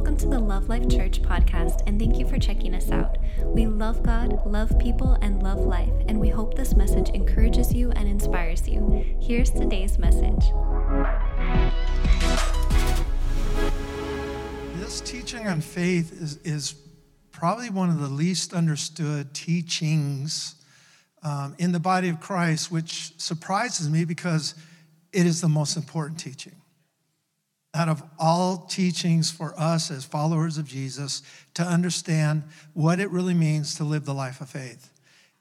Welcome to the Love Life Church podcast, and thank you for checking us out. We love God, love people, and love life, and we hope this message encourages you and inspires you. Here's today's message. This teaching on faith is, is probably one of the least understood teachings um, in the body of Christ, which surprises me because it is the most important teaching out of all teachings for us as followers of Jesus to understand what it really means to live the life of faith.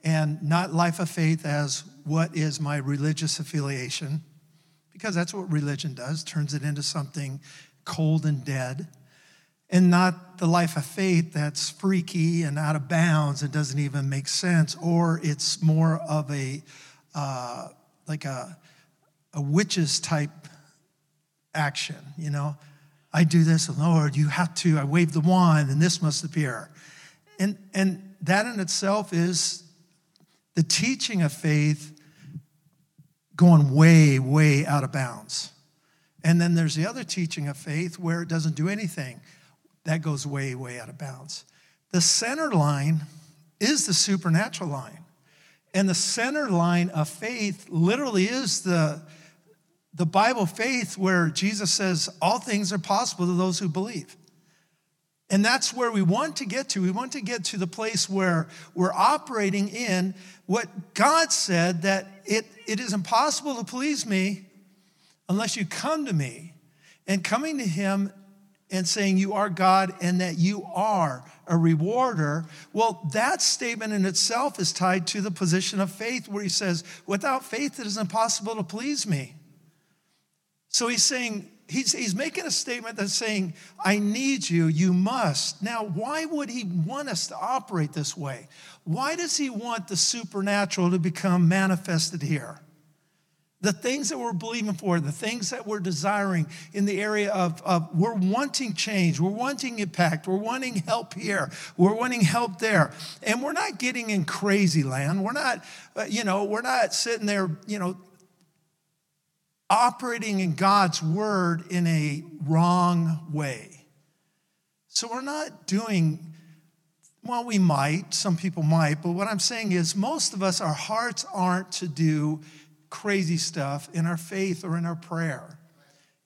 And not life of faith as what is my religious affiliation, because that's what religion does, turns it into something cold and dead. And not the life of faith that's freaky and out of bounds and doesn't even make sense, or it's more of a, uh, like a, a witch's type action, you know. I do this, oh, Lord, you have to, I wave the wand and this must appear. And, and that in itself is the teaching of faith going way, way out of bounds. And then there's the other teaching of faith where it doesn't do anything. That goes way, way out of bounds. The center line is the supernatural line. And the center line of faith literally is the, the Bible faith where Jesus says all things are possible to those who believe. And that's where we want to get to. We want to get to the place where we're operating in what God said that it, it is impossible to please me unless you come to me. And coming to Him and saying you are God and that you are a rewarder, well, that statement in itself is tied to the position of faith where He says, without faith, it is impossible to please me. So he's saying, he's, he's making a statement that's saying, I need you, you must. Now, why would he want us to operate this way? Why does he want the supernatural to become manifested here? The things that we're believing for, the things that we're desiring in the area of, of we're wanting change, we're wanting impact, we're wanting help here, we're wanting help there. And we're not getting in crazy land. We're not, uh, you know, we're not sitting there, you know, operating in God's word in a wrong way. So we're not doing, well, we might, some people might, but what I'm saying is most of us, our hearts aren't to do crazy stuff in our faith or in our prayer.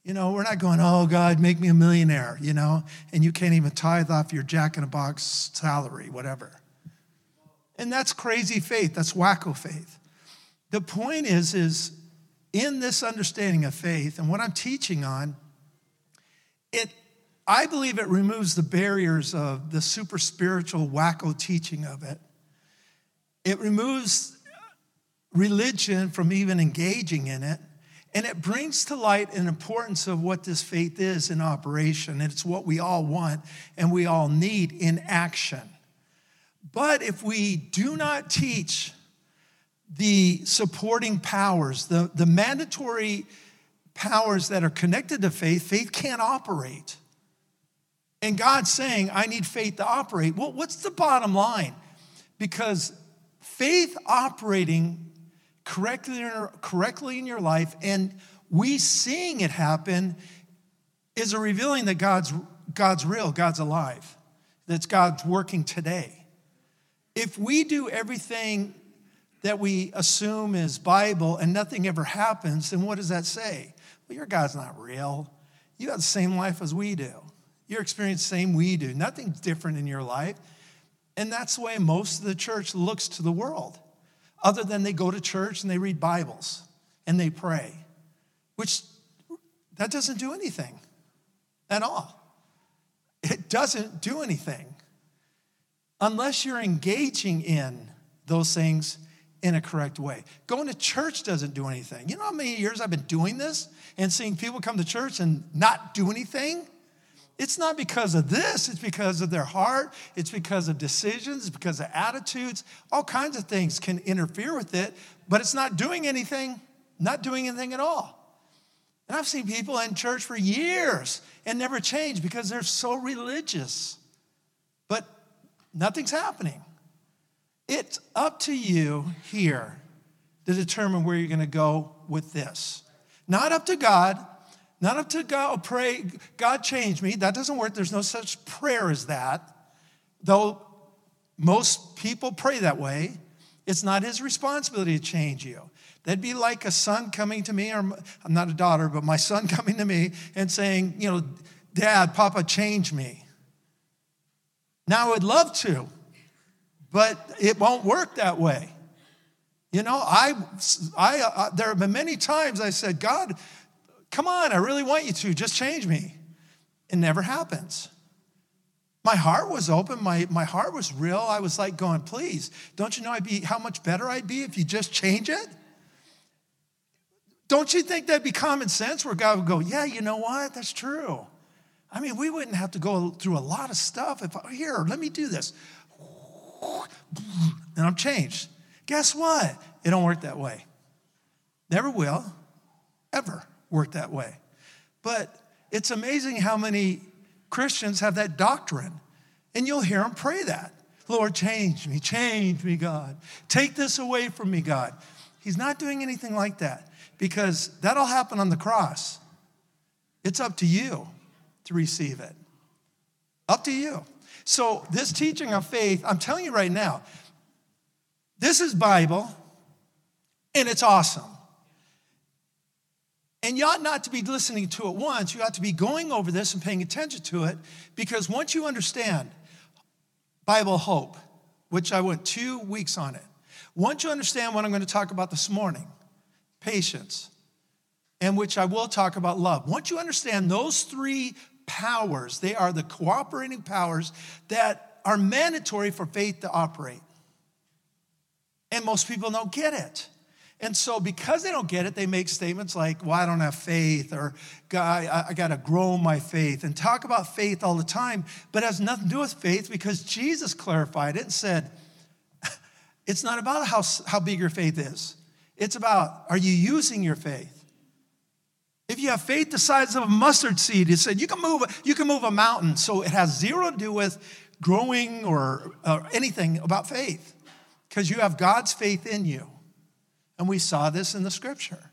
You know, we're not going, oh, God, make me a millionaire, you know, and you can't even tithe off your jack in a box salary, whatever. And that's crazy faith. That's wacko faith. The point is, is in this understanding of faith and what I'm teaching on, it I believe it removes the barriers of the super spiritual wacko teaching of it. It removes religion from even engaging in it. And it brings to light an importance of what this faith is in operation. It's what we all want and we all need in action. But if we do not teach the supporting powers, the, the mandatory powers that are connected to faith, faith can't operate. And God's saying, I need faith to operate. Well, what's the bottom line? Because faith operating correctly correctly in your life and we seeing it happen is a revealing that God's, God's real, God's alive, that God's working today. If we do everything that we assume is Bible and nothing ever happens, then what does that say? Well, your God's not real. You have the same life as we do. Your experience same we do. Nothing's different in your life. And that's the way most of the church looks to the world. Other than they go to church and they read Bibles and they pray, which that doesn't do anything at all. It doesn't do anything unless you're engaging in those things in a correct way. Going to church doesn't do anything. You know how many years I've been doing this and seeing people come to church and not do anything? It's not because of this, it's because of their heart, it's because of decisions, it's because of attitudes. All kinds of things can interfere with it, but it's not doing anything, not doing anything at all. And I've seen people in church for years and never change because they're so religious, but nothing's happening. It's up to you here to determine where you're going to go with this. Not up to God, Not up to God, oh, pray, God change me. That doesn't work. There's no such prayer as that. Though most people pray that way, it's not his responsibility to change you. That'd be like a son coming to me, or I'm not a daughter, but my son coming to me and saying, you know, Dad, Papa, change me. Now I would love to, but it won't work that way. You know, I, I, uh, there have been many times I said, God, come on, I really want you to, just change me. It never happens. My heart was open, my, my heart was real. I was like going, please, don't you know I'd be, how much better I'd be if you just change it? Don't you think that'd be common sense where God would go, yeah, you know what? That's true. I mean, we wouldn't have to go through a lot of stuff if, here, let me do this. And I'm changed. Guess what? It don't work that way. Never will, ever work that way. But it's amazing how many Christians have that doctrine. And you'll hear them pray that. Lord, change me, change me, God. Take this away from me, God. He's not doing anything like that because that'll happen on the cross. It's up to you to receive it. Up to you. So, this teaching of faith, I'm telling you right now, this is Bible, and it's awesome. And you ought not to be listening to it once. You ought to be going over this and paying attention to it because once you understand Bible hope, which I went two weeks on it, once you understand what I'm going to talk about this morning, patience, and which I will talk about love, once you understand those three powers, they are the cooperating powers that are mandatory for faith to operate. And most people don't get it. And so, because they don't get it, they make statements like, Well, I don't have faith, or I, I got to grow my faith, and talk about faith all the time, but it has nothing to do with faith because Jesus clarified it and said, It's not about how, how big your faith is, it's about are you using your faith? If you have faith the size of a mustard seed, he said you can move, you can move a mountain. So it has zero to do with growing or, or anything about faith because you have God's faith in you. And we saw this in the scripture.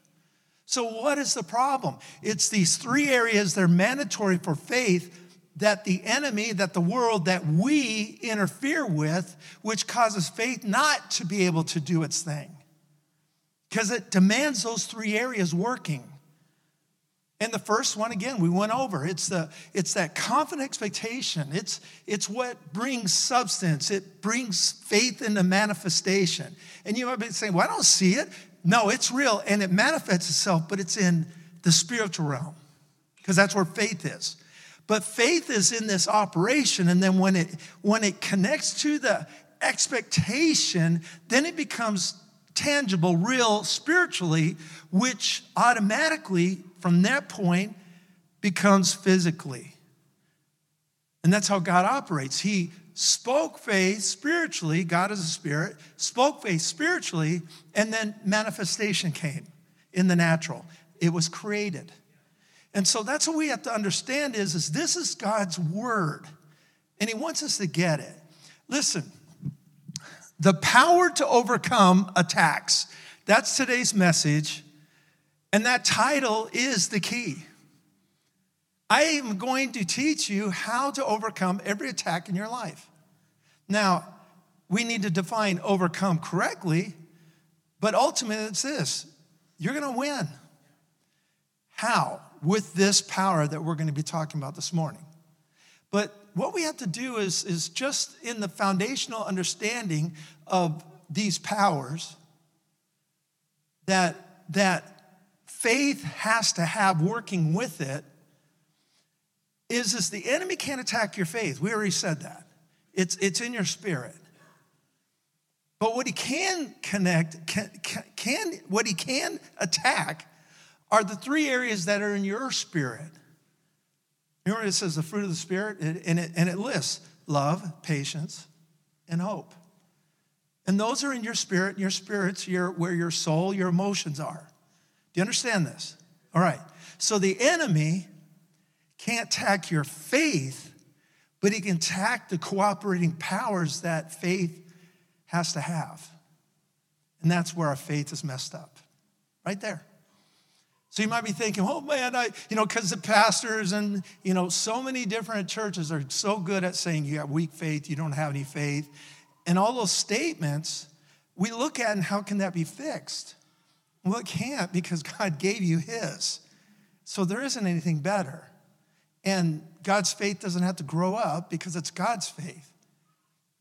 So, what is the problem? It's these three areas that are mandatory for faith that the enemy, that the world, that we interfere with, which causes faith not to be able to do its thing. Because it demands those three areas working. And the first one, again, we went over. It's, the, it's that confident expectation. It's, it's what brings substance. It brings faith into manifestation. And you might be saying, well, I don't see it. No, it's real and it manifests itself, but it's in the spiritual realm because that's where faith is. But faith is in this operation, and then when it when it connects to the expectation, then it becomes tangible, real spiritually, which automatically from that point becomes physically. And that's how God operates. He spoke faith spiritually, God is a spirit, spoke faith spiritually, and then manifestation came in the natural. It was created. And so that's what we have to understand is, is this is God's word. And he wants us to get it. Listen, the power to overcome attacks. That's today's message. And that title is the key. I am going to teach you how to overcome every attack in your life. Now, we need to define overcome correctly, but ultimately it's this you're going to win. How? With this power that we're going to be talking about this morning. But what we have to do is, is just in the foundational understanding of these powers that, that faith has to have working with it is this the enemy can't attack your faith. We already said that. It's, it's in your spirit. But what he can connect, can, can, what he can attack are the three areas that are in your spirit. Remember, it says the fruit of the spirit, and it, and it lists love, patience, and hope. And those are in your spirit, and your spirit's your, where your soul, your emotions are. Do you understand this? All right. So the enemy can't attack your faith, but he can attack the cooperating powers that faith has to have. And that's where our faith is messed up. Right there. So you might be thinking, oh man, I, you know, because the pastors and, you know, so many different churches are so good at saying you have weak faith, you don't have any faith. And all those statements, we look at and how can that be fixed? Well, it can't because God gave you His. So there isn't anything better. And God's faith doesn't have to grow up because it's God's faith.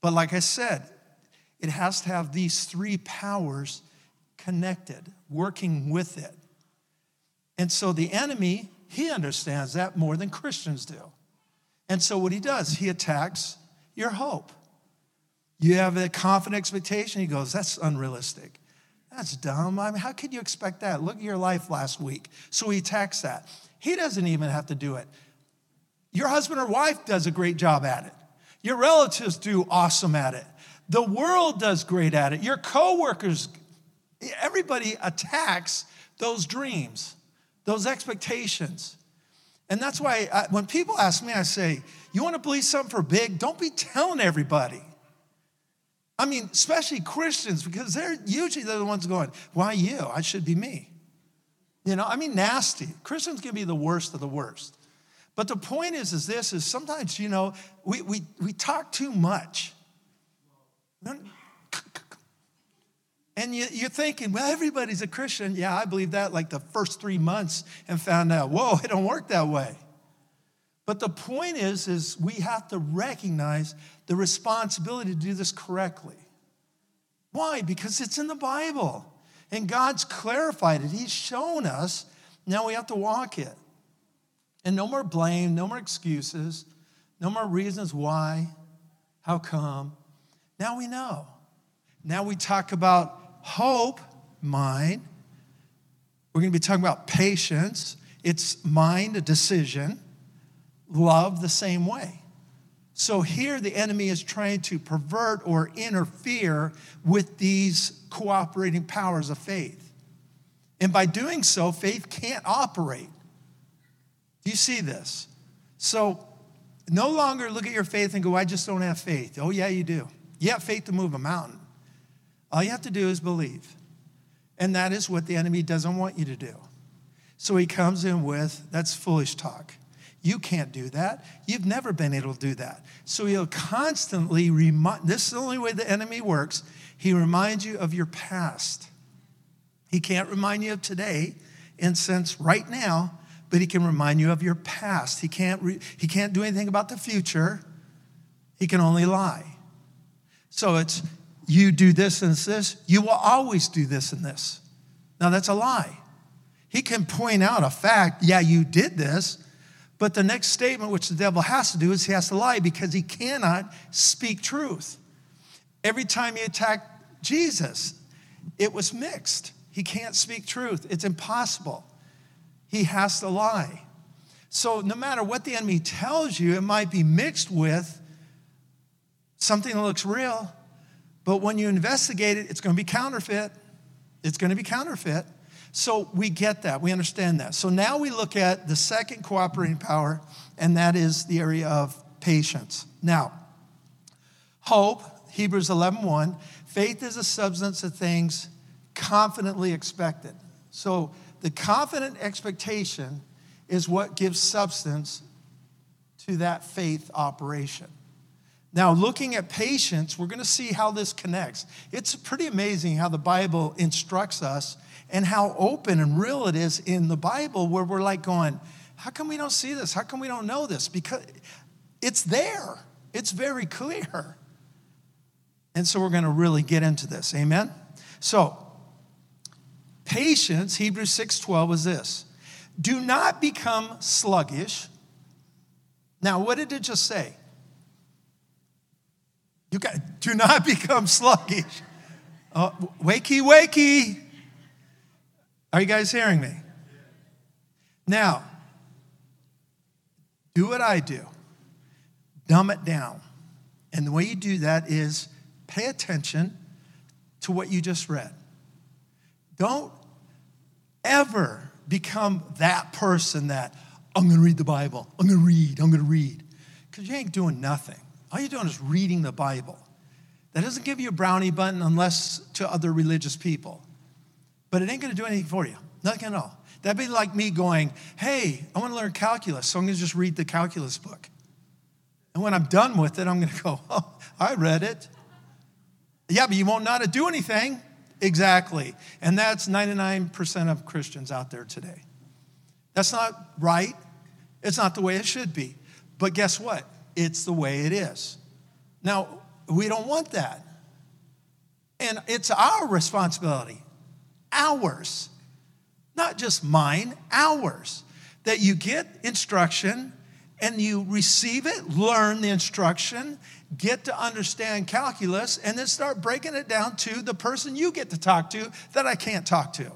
But like I said, it has to have these three powers connected, working with it. And so the enemy, he understands that more than Christians do. And so what he does, he attacks your hope. You have a confident expectation, he goes, that's unrealistic. That's dumb. I mean, how could you expect that? Look at your life last week. So he attacks that. He doesn't even have to do it. Your husband or wife does a great job at it. Your relatives do awesome at it. The world does great at it. Your coworkers, everybody attacks those dreams those expectations. And that's why I, when people ask me, I say, You want to believe something for big? Don't be telling everybody. I mean, especially Christians, because they're usually they're the ones going, Why you? I should be me. You know, I mean, nasty. Christians can be the worst of the worst. But the point is, is this is sometimes, you know, we, we, we talk too much. And you, are thinking, well, everybody's a Christian. Yeah, I believe that like the first three months and found out, whoa, it don't work that way. But the point is, is we have to recognize the responsibility to do this correctly. Why? Because it's in the Bible. And God's clarified it. He's shown us. Now we have to walk it. And no more blame, no more excuses, no more reasons why, how come. Now we know. Now we talk about hope, mind. We're going to be talking about patience. It's mind, a decision. Love, the same way. So here the enemy is trying to pervert or interfere with these cooperating powers of faith. And by doing so, faith can't operate. Do you see this? So no longer look at your faith and go, I just don't have faith. Oh, yeah, you do. You have faith to move a mountain. All you have to do is believe. And that is what the enemy doesn't want you to do. So he comes in with, that's foolish talk. You can't do that. You've never been able to do that. So he'll constantly remind, this is the only way the enemy works. He reminds you of your past. He can't remind you of today, in sense right now, but he can remind you of your past. He can't, re, he can't do anything about the future. He can only lie. So it's you do this and this, you will always do this and this. Now, that's a lie. He can point out a fact, yeah, you did this, but the next statement, which the devil has to do, is he has to lie because he cannot speak truth. Every time he attacked Jesus, it was mixed. He can't speak truth, it's impossible. He has to lie. So, no matter what the enemy tells you, it might be mixed with something that looks real, but when you investigate it, it's going to be counterfeit. It's going to be counterfeit. So we get that. We understand that. So now we look at the second cooperating power, and that is the area of patience. Now, hope, Hebrews 11 1, faith is a substance of things confidently expected. So the confident expectation is what gives substance to that faith operation. Now, looking at patience, we're going to see how this connects. It's pretty amazing how the Bible instructs us and how open and real it is in the Bible, where we're like going, How come we don't see this? How come we don't know this? Because it's there, it's very clear. And so we're going to really get into this. Amen? So, patience, Hebrews 6:12 is this. Do not become sluggish. Now, what did it just say? You got, do not become sluggish. Uh, wakey, wakey. Are you guys hearing me? Now, do what I do. Dumb it down. And the way you do that is pay attention to what you just read. Don't ever become that person that I'm going to read the Bible. I'm going to read. I'm going to read. Because you ain't doing nothing. All you're doing is reading the Bible. That doesn't give you a brownie button unless to other religious people. But it ain't to do anything for you. Nothing at all. That'd be like me going, hey, I want to learn calculus, so I'm to just read the calculus book. And when I'm done with it, I'm to go, oh, I read it. Yeah, but you won't know how to do anything. Exactly. And that's 99% of Christians out there today. That's not right. It's not the way it should be. But guess what? It's the way it is. Now, we don't want that. And it's our responsibility, ours, not just mine, ours, that you get instruction and you receive it, learn the instruction, get to understand calculus, and then start breaking it down to the person you get to talk to that I can't talk to.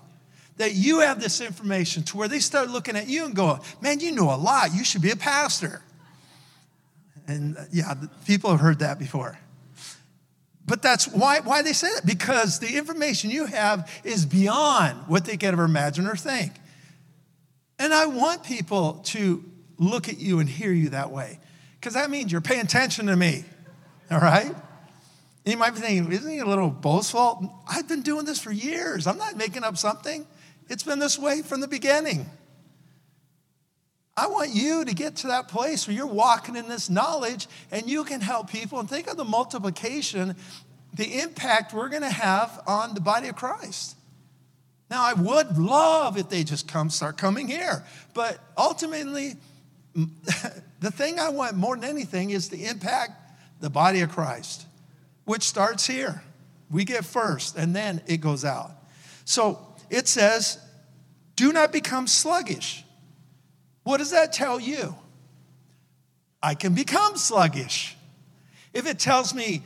That you have this information to where they start looking at you and going, Man, you know a lot. You should be a pastor. And uh, yeah, people have heard that before. But that's why, why they say that, because the information you have is beyond what they could ever imagine or think. And I want people to look at you and hear you that way, because that means you're paying attention to me, all right? You might be thinking, isn't he a little boastful? I've been doing this for years. I'm not making up something. It's been this way from the beginning. I want you to get to that place where you're walking in this knowledge and you can help people. And think of the multiplication, the impact we're going to have on the body of Christ. Now, I would love if they just come, start coming here. But ultimately, the thing I want more than anything is to impact the body of Christ, which starts here. We get first, and then it goes out. So it says, do not become sluggish. What does that tell you? I can become sluggish. If it tells me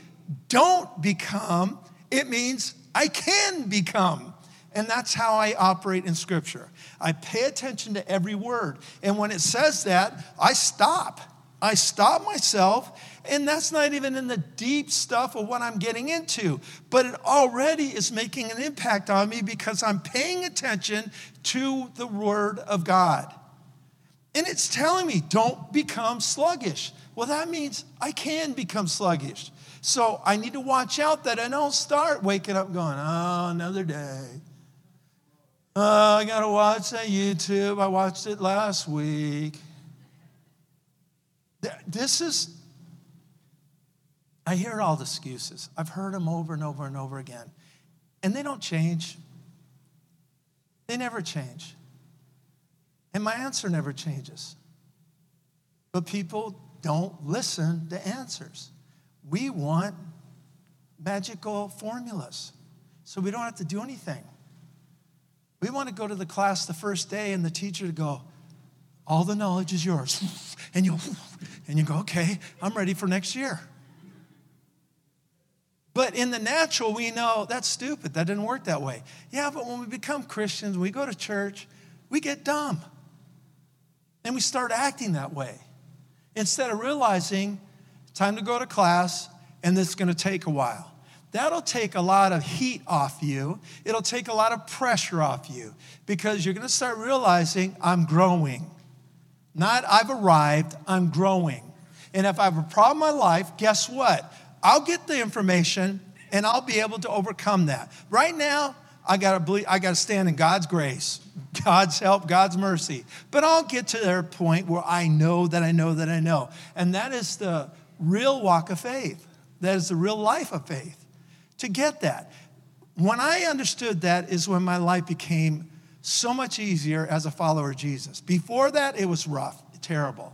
don't become, it means I can become. And that's how I operate in Scripture. I pay attention to every word. And when it says that, I stop. I stop myself, and that's not even in the deep stuff of what I'm getting into, but it already is making an impact on me because I'm paying attention to the Word of God. And it's telling me, don't become sluggish. Well, that means I can become sluggish. So I need to watch out that I don't start waking up going, oh, another day. Oh, I got to watch that YouTube. I watched it last week. This is, I hear all the excuses. I've heard them over and over and over again. And they don't change. They never change. And my answer never changes. But people don't listen to answers. We want magical formulas so we don't have to do anything. We want to go to the class the first day and the teacher to go, all the knowledge is yours. And you and you go, okay, I'm ready for next year. But in the natural, we know that's stupid. That didn't work that way. Yeah, but when we become Christians, we go to church, we get dumb. And we start acting that way instead of realizing time to go to class and this is going to take a while. That'll take a lot of heat off you. It'll take a lot of pressure off you because you're going to start realizing I'm growing. Not I've arrived, I'm growing. And if I have a problem in my life, guess what? I'll get the information and I'll be able to overcome that. Right now, I gotta believe, I gotta stand in God's grace, God's help, God's mercy. But I'll get to their point where I know that I know that I know. And that is the real walk of faith. That is the real life of faith. To get that. When I understood that is when my life became so much easier as a follower of Jesus. Before that, it was rough, terrible.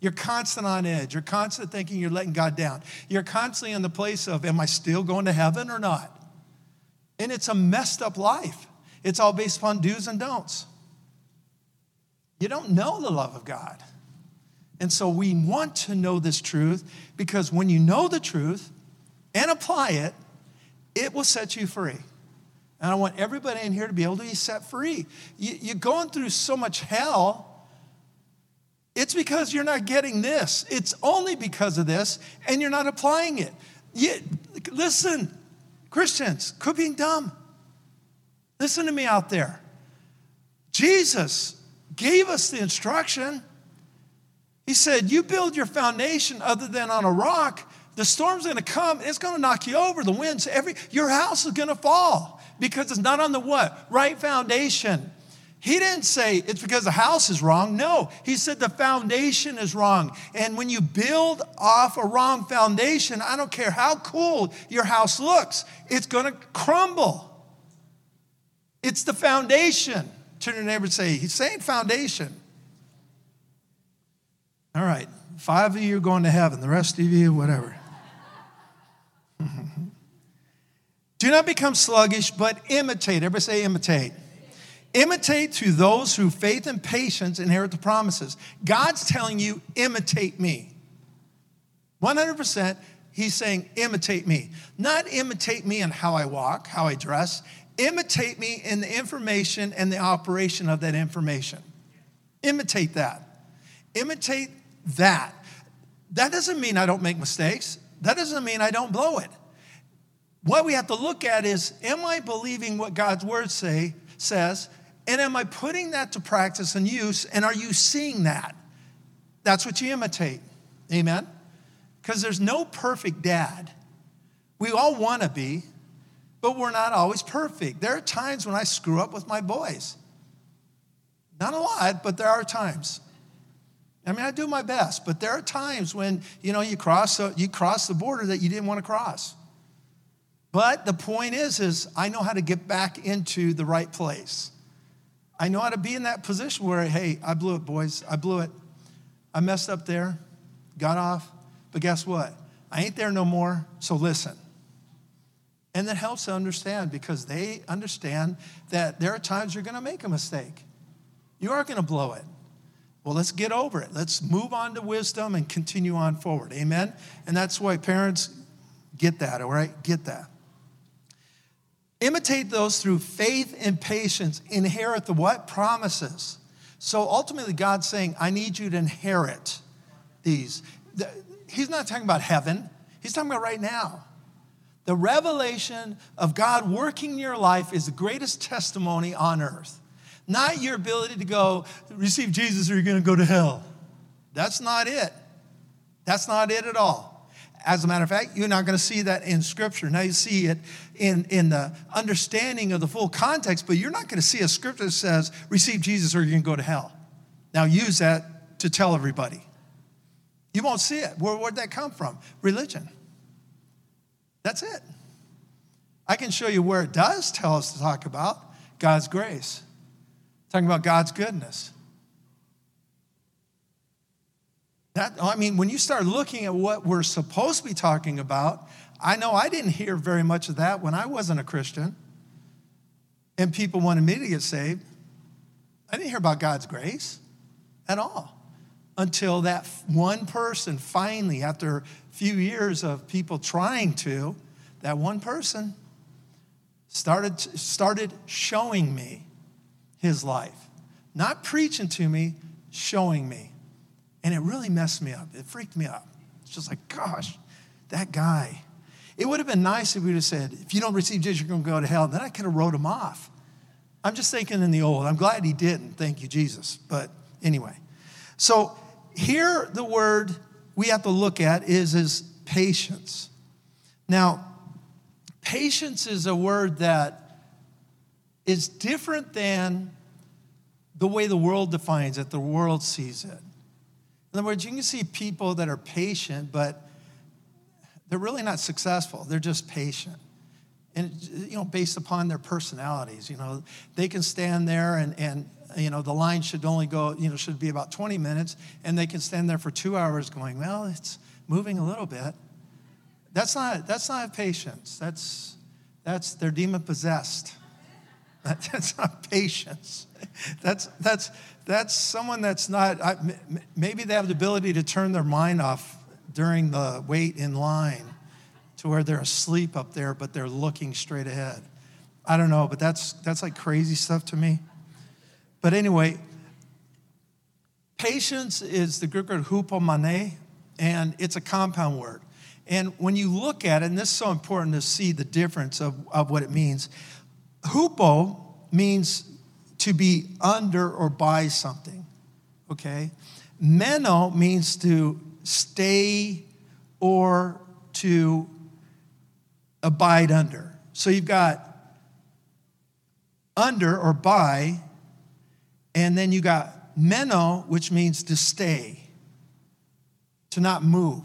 You're constant on edge. You're constant thinking you're letting God down. You're constantly in the place of, am I still going to heaven or not? And it's a messed up life. It's all based upon do's and don'ts. You don't know the love of God. And so we want to know this truth because when you know the truth and apply it, it will set you free. And I want everybody in here to be able to be set free. You, are going through so much hell. It's because you're not getting this. It's only because of this, and you're not applying it. You, listen, Christians, quit being dumb. Listen to me out there. Jesus gave us the instruction. He said, You build your foundation other than on a rock, the storm's gonna come, it's gonna knock you over, the winds, every your house is gonna fall because it's not on the what? Right foundation. He didn't say it's because the house is wrong. No, he said the foundation is wrong. And when you build off a wrong foundation, I don't care how cool your house looks, it's going to crumble. It's the foundation. Turn to your neighbor and say, He's saying foundation. All right, five of you are going to heaven, the rest of you, whatever. Do not become sluggish, but imitate. Everybody say imitate. Imitate to those who faith and patience inherit the promises. God's telling you, imitate me. 100%, he's saying, imitate me. Not imitate me in how I walk, how I dress. Imitate me in the information and the operation of that information. Imitate that. Imitate that. That doesn't mean I don't make mistakes. That doesn't mean I don't blow it. What we have to look at is, am I believing what God's word say, says? And am I putting that to practice and use? And are you seeing that? That's what you imitate. Amen? Because there's no perfect dad. We all want to be, but we're not always perfect. There are times when I screw up with my boys. Not a lot, but there are times. I mean, I do my best, but there are times when, you know, you cross, you cross the border that you didn't want to cross. But the point is, is I know how to get back into the right place. I know how to be in that position where, hey, I blew it, boys. I blew it. I messed up there, got off. But guess what? I ain't there no more, so listen. And that helps to understand because they understand that there are times you're going to make a mistake. You are going to blow it. Well, let's get over it. Let's move on to wisdom and continue on forward. Amen? And that's why parents get that, all right? Get that. Imitate those through faith and patience. Inherit the what? Promises. So ultimately, God's saying, I need you to inherit these. He's not talking about heaven, He's talking about right now. The revelation of God working in your life is the greatest testimony on earth. Not your ability to go receive Jesus or you're going to go to hell. That's not it. That's not it at all. As a matter of fact, you're not going to see that in Scripture. Now you see it in, in the understanding of the full context, but you're not going to see a scripture that says, receive Jesus or you're going to go to hell. Now use that to tell everybody. You won't see it. Where, where'd that come from? Religion. That's it. I can show you where it does tell us to talk about God's grace, talking about God's goodness. That, I mean, when you start looking at what we're supposed to be talking about, I know I didn't hear very much of that when I wasn't a Christian and people wanted me to get saved. I didn't hear about God's grace at all until that one person finally, after a few years of people trying to, that one person started, started showing me his life. Not preaching to me, showing me. And it really messed me up. It freaked me out. It's just like, gosh, that guy. It would have been nice if we would have said, if you don't receive Jesus, you're going to go to hell. Then I could have wrote him off. I'm just thinking in the old. I'm glad he didn't. Thank you, Jesus. But anyway. So here the word we have to look at is, is patience. Now, patience is a word that is different than the way the world defines it, the world sees it. In other words, you can see people that are patient, but they're really not successful. They're just patient. And, you know, based upon their personalities, you know, they can stand there and, and, you know, the line should only go, you know, should be about 20 minutes, and they can stand there for two hours going, well, it's moving a little bit. That's not, that's not patience. That's, that's, they're demon possessed. That's not patience. That's, that's, that's someone that's not, I, maybe they have the ability to turn their mind off during the wait in line to where they're asleep up there, but they're looking straight ahead. I don't know, but that's, that's like crazy stuff to me. But anyway, patience is the Greek word hupomone, and it's a compound word. And when you look at it, and this is so important to see the difference of, of what it means, hupo means to be under or by something, okay? Meno means to stay or to abide under. So you've got under or by, And then you got meno, which means to stay, to not move.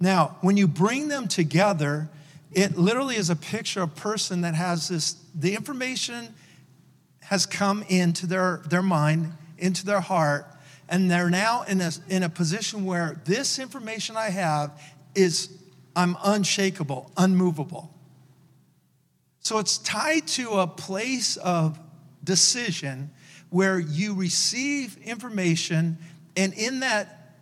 Now, when you bring them together, it literally is a picture of a person that has this, the information has come into their, their mind, into their heart, and they're now in a, in a position where this information I have is, I'm unshakable, unmovable. So it's tied to a place of decision where you receive information, and in that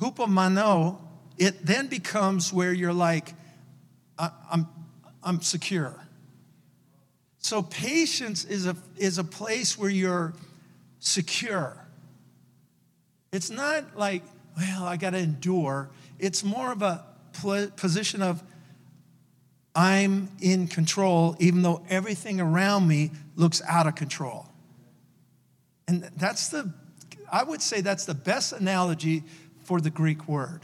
hupomano, it then becomes where you're like, I'm, I'm secure. So patience is a, is a place where you're secure. It's not like, well, I got to endure. It's more of a position of, I'm in control, even though everything around me looks out of control. And that's the, I would say that's the best analogy for the Greek word.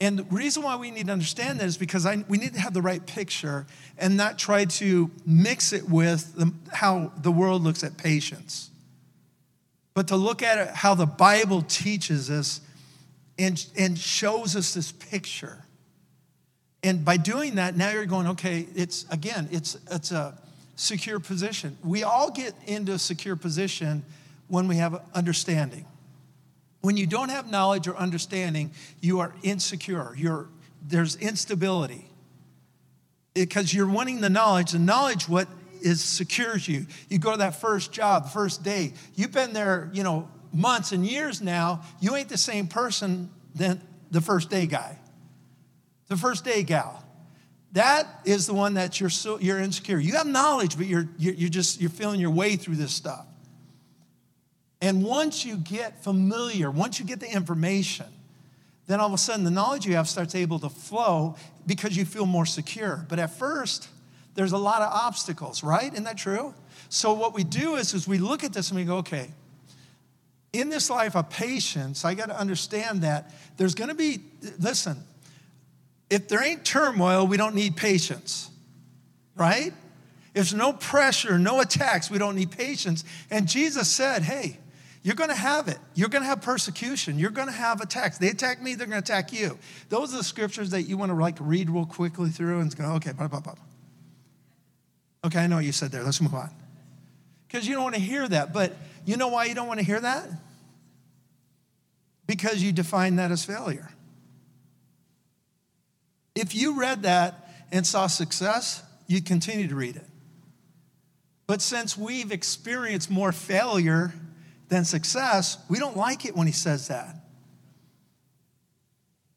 And the reason why we need to understand that is because I, we need to have the right picture and not try to mix it with the, how the world looks at patience, but to look at it how the Bible teaches us and, and shows us this picture. And by doing that, now you're going, okay, it's again, it's, it's a secure position. We all get into a secure position when we have understanding. When you don't have knowledge or understanding, you are insecure. You're, there's instability because you're wanting the knowledge. The knowledge, what is secures you. You go to that first job, first day. You've been there, you know, months and years now. You ain't the same person than the first day guy the first day gal. That is the one that you're so you're insecure. You have knowledge, but you're you're just you're feeling your way through this stuff. And once you get familiar, once you get the information, then all of a sudden the knowledge you have starts able to flow because you feel more secure. But at first, there's a lot of obstacles, right? Isn't that true? So what we do is, is we look at this and we go, okay, in this life of patience, I got to understand that there's going to be, listen, if there ain't turmoil, we don't need patience, right? If there's no pressure, no attacks, we don't need patience. And Jesus said, hey, you're going to have it. You're going to have persecution. You're going to have attacks. They attack me, they're going to attack you. Those are the scriptures that you want to like read real quickly through and go, okay, blah, blah, blah. Okay, I know what you said there. Let's move on. Because you don't want to hear that. But you know why you don't want to hear that? Because you define that as failure. If you read that and saw success, you'd continue to read it. But since we've experienced more failure than success, we don't like it when he says that.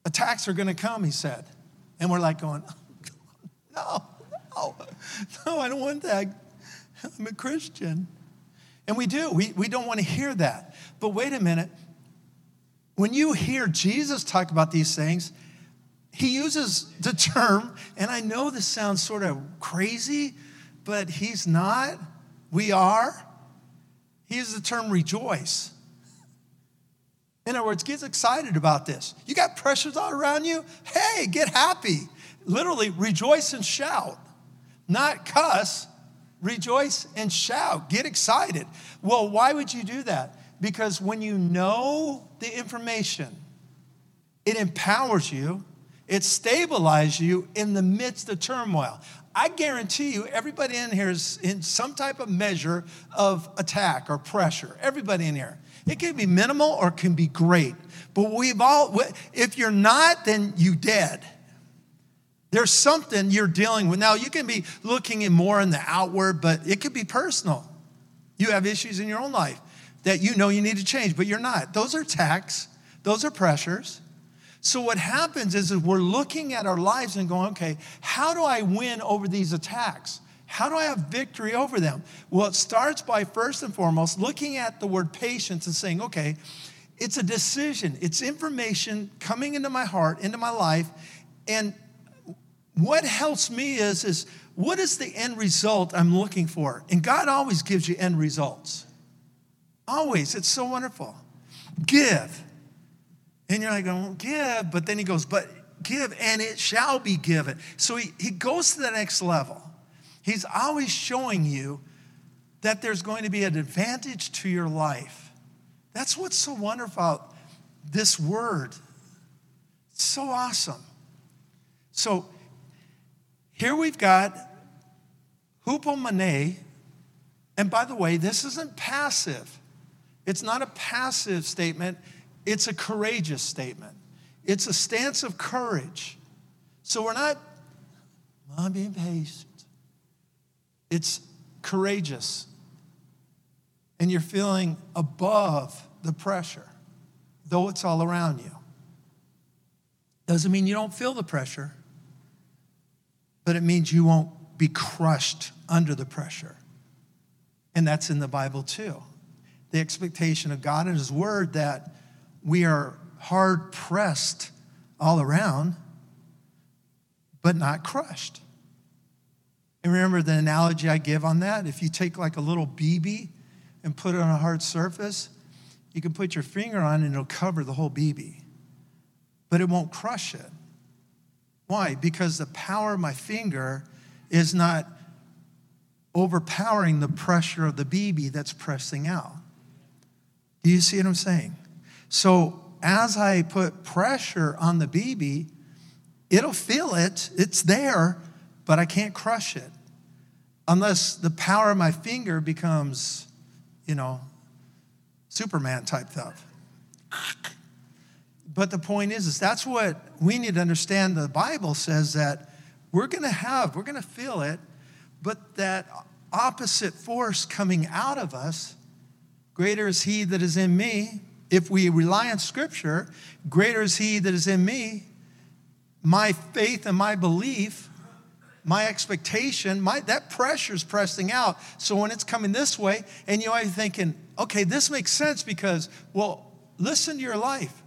Attacks are going to come, he said. And we're like going, no, no, no, I don't want that. I'm a Christian. And we do. We, we don't want to hear that. But wait a minute. When you hear Jesus talk about these things, he uses the term, and I know this sounds sort of crazy, but he's not. We are. He uses the term rejoice. In other words, get excited about this. You got pressures all around you? Hey, get happy. Literally, rejoice and shout. Not cuss, rejoice and shout. Get excited. Well, why would you do that? Because when you know the information, it empowers you it stabilizes you in the midst of turmoil. I guarantee you, everybody in here is in some type of measure of attack or pressure. Everybody in here. It can be minimal or it can be great. But we've all, if you're not, then you dead. There's something you're dealing with. Now, you can be looking in more in the outward, but it could be personal. You have issues in your own life that you know you need to change, but you're not. Those are attacks, those are pressures. So what happens is, is we're looking at our lives and going, okay, how do I win over these attacks? How do I have victory over them? Well, it starts by first and foremost looking at the word patience and saying, okay, it's a decision, it's information coming into my heart, into my life. And what helps me is, is what is the end result I'm looking for? And God always gives you end results. Always. It's so wonderful. Give. And you're like, oh, give. But then he goes, but give and it shall be given. So he, he goes to the next level. He's always showing you that there's going to be an advantage to your life. That's what's so wonderful about this word. It's so awesome. So here we've got hupomone, and by the way, this isn't passive. It's not a passive statement, it's a courageous statement. It's a stance of courage. So we're not, I'm being patient. It's courageous. And you're feeling above the pressure, though it's all around you. Doesn't mean you don't feel the pressure, but it means you won't be crushed under the pressure. And that's in the Bible too. The expectation of God and His Word that we are hard pressed all around, but not crushed. And remember the analogy I give on that? If you take like a little BB and put it on a hard surface, you can put your finger on it and it'll cover the whole BB, but it won't crush it. Why? Because the power of my finger is not overpowering the pressure of the BB that's pressing out. Do you see what I'm saying? So as I put pressure on the BB, it'll feel it, it's there, but I can't crush it unless the power of my finger becomes, you know, Superman type stuff. But the point is, is that's what we need to understand. The Bible says that we're going to have, we're going to feel it, but that opposite force coming out of us, greater is He that is in me. If we rely on Scripture, greater is He that is in me. My faith and my belief, my expectation, my, that pressure is pressing out. So when it's coming this way, and you are thinking, okay, this makes sense because, well, listen to your life.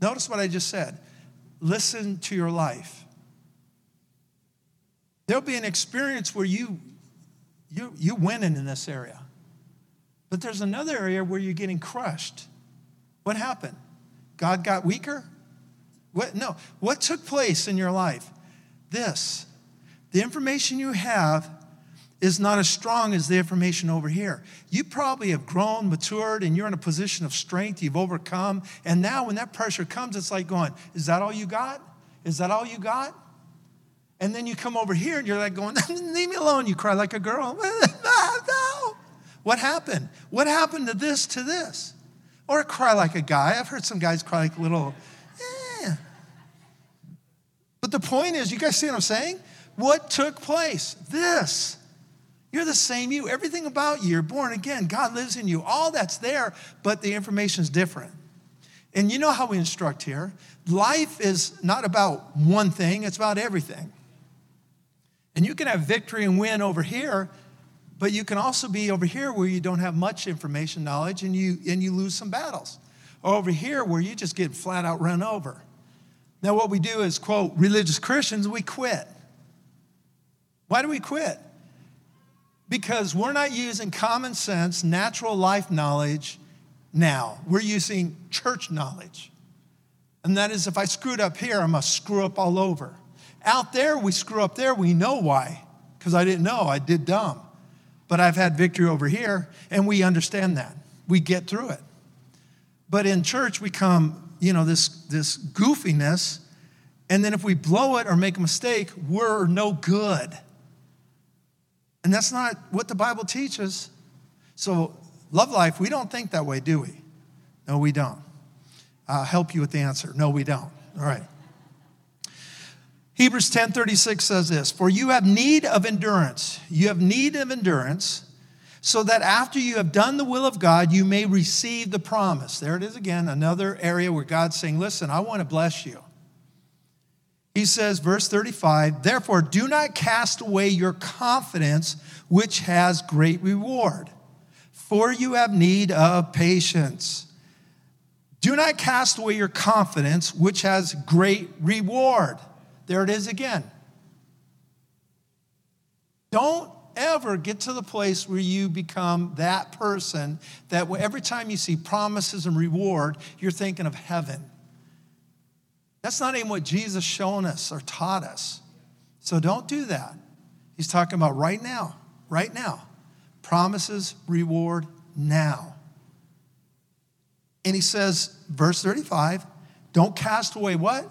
Notice what I just said. Listen to your life. There'll be an experience where you, you, you winning in this area. But there's another area where you're getting crushed. What happened? God got weaker? What, no. What took place in your life? This. The information you have is not as strong as the information over here. You probably have grown, matured, and you're in a position of strength. You've overcome. And now, when that pressure comes, it's like going, Is that all you got? Is that all you got? And then you come over here and you're like going, Leave me alone. You cry like a girl. What happened? What happened to this to this? Or cry like a guy. I've heard some guys cry like little, yeah. But the point is, you guys see what I'm saying? What took place? This. You're the same you. Everything about you, you're born again. God lives in you. All that's there, but the information is different. And you know how we instruct here. Life is not about one thing, it's about everything. And you can have victory and win over here, but you can also be over here where you don't have much information knowledge and you, and you lose some battles. Or over here where you just get flat out run over. Now, what we do is, quote, religious Christians, we quit. Why do we quit? Because we're not using common sense, natural life knowledge now. We're using church knowledge. And that is if I screwed up here, I must screw up all over. Out there, we screw up there, we know why. Because I didn't know, I did dumb. But I've had victory over here, and we understand that. We get through it. But in church, we come, you know, this, this goofiness, and then if we blow it or make a mistake, we're no good. And that's not what the Bible teaches. So, love life, we don't think that way, do we? No, we don't. I'll help you with the answer. No, we don't. All right. Hebrews 10:36 says this, "For you have need of endurance. You have need of endurance, so that after you have done the will of God, you may receive the promise." There it is again, another area where God's saying, "Listen, I want to bless you." He says, verse 35, therefore do not cast away your confidence, which has great reward, for you have need of patience. Do not cast away your confidence, which has great reward. There it is again. Don't ever get to the place where you become that person that every time you see promises and reward, you're thinking of heaven. That's not even what Jesus shown us or taught us. So don't do that. He's talking about right now, right now. promises reward now. And he says, verse 35, don't cast away what?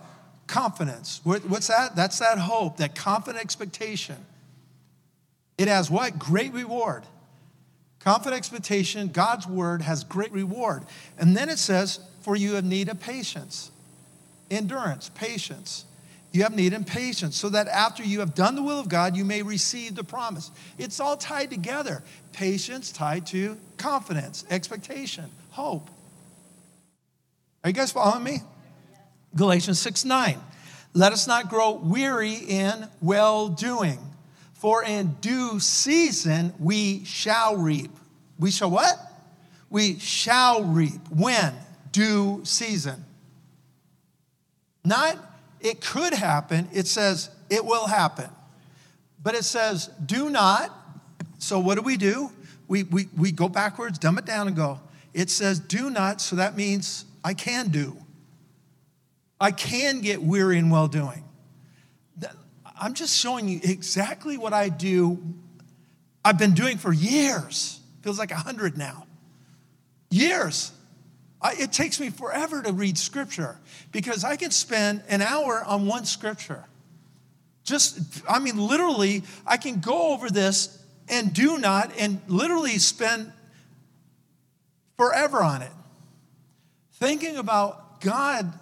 Confidence. What's that? That's that hope, that confident expectation. It has what? Great reward. Confident expectation, God's word has great reward. And then it says, for you have need of patience, endurance, patience. You have need of patience, so that after you have done the will of God, you may receive the promise. It's all tied together. Patience tied to confidence, expectation, hope. Are you guys following me? Galatians 6 9. Let us not grow weary in well doing, for in due season we shall reap. We shall what? We shall reap. When? Due season. Not it could happen, it says it will happen. But it says do not. So what do we do? We, we, we go backwards, dumb it down, and go. It says do not, so that means I can do. I can get weary in well doing. I'm just showing you exactly what I do. I've been doing for years. Feels like a hundred now. Years. I, it takes me forever to read scripture because I can spend an hour on one scripture. Just, I mean, literally, I can go over this and do not, and literally spend forever on it. Thinking about God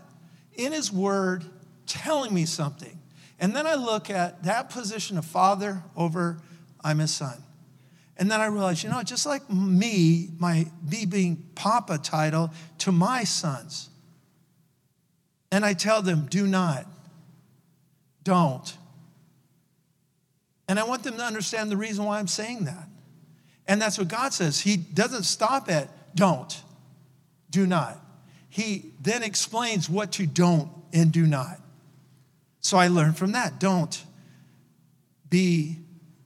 in His Word telling me something. And then I look at that position of father over I'm his son. And then I realize, you know, just like me, my me being Papa title to my sons. And I tell them, do not, don't. And I want them to understand the reason why I'm saying that. And that's what God says. He doesn't stop at don't, do not. He then explains what to don't and do not. So I learned from that. Don't be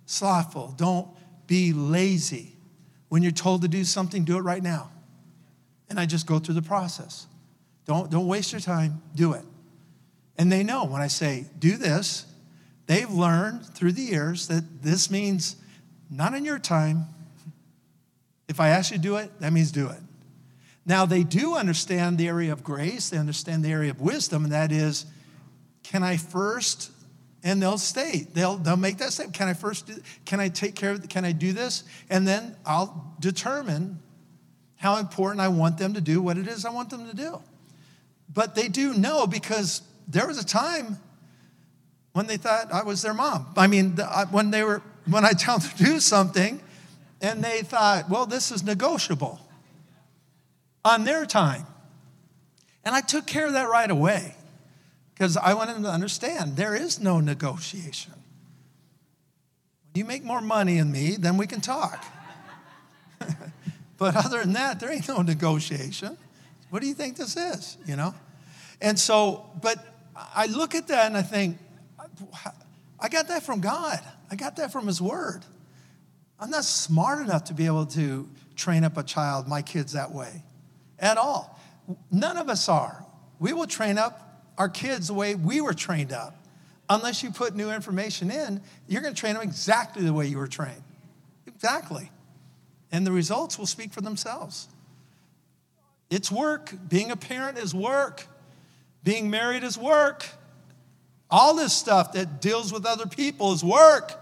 slothful. Don't be lazy. When you're told to do something, do it right now. And I just go through the process. Don't, don't waste your time, do it. And they know when I say, do this, they've learned through the years that this means not in your time. If I ask you to do it, that means do it. Now, they do understand the area of grace, they understand the area of wisdom, and that is can I first and they'll state they'll they'll make that statement can i first do, can i take care of can i do this? And then i'll determine how important i want them to do what it is i want them to do. But they do know because there was a time when they thought i was their mom. I mean uh, when they were when i tell them to do something and they thought well this is negotiable on their time and i took care of that right away because I wanted them to understand there is no negotiation. When you make more money than me, then we can talk. but other than that, there ain't no negotiation. What do you think this is, you know? And so, but I look at that and I think, I got that from God. I got that from His Word. I'm not smart enough to be able to train up a child, my kids, that way at all. None of us are. We will train up our kids the way we were trained up. Unless you put new information in, you're going to train them exactly the way you were trained. Exactly. And the results will speak for themselves. It's work. Being a parent is work. Being married is work. All this stuff that deals with other people is work,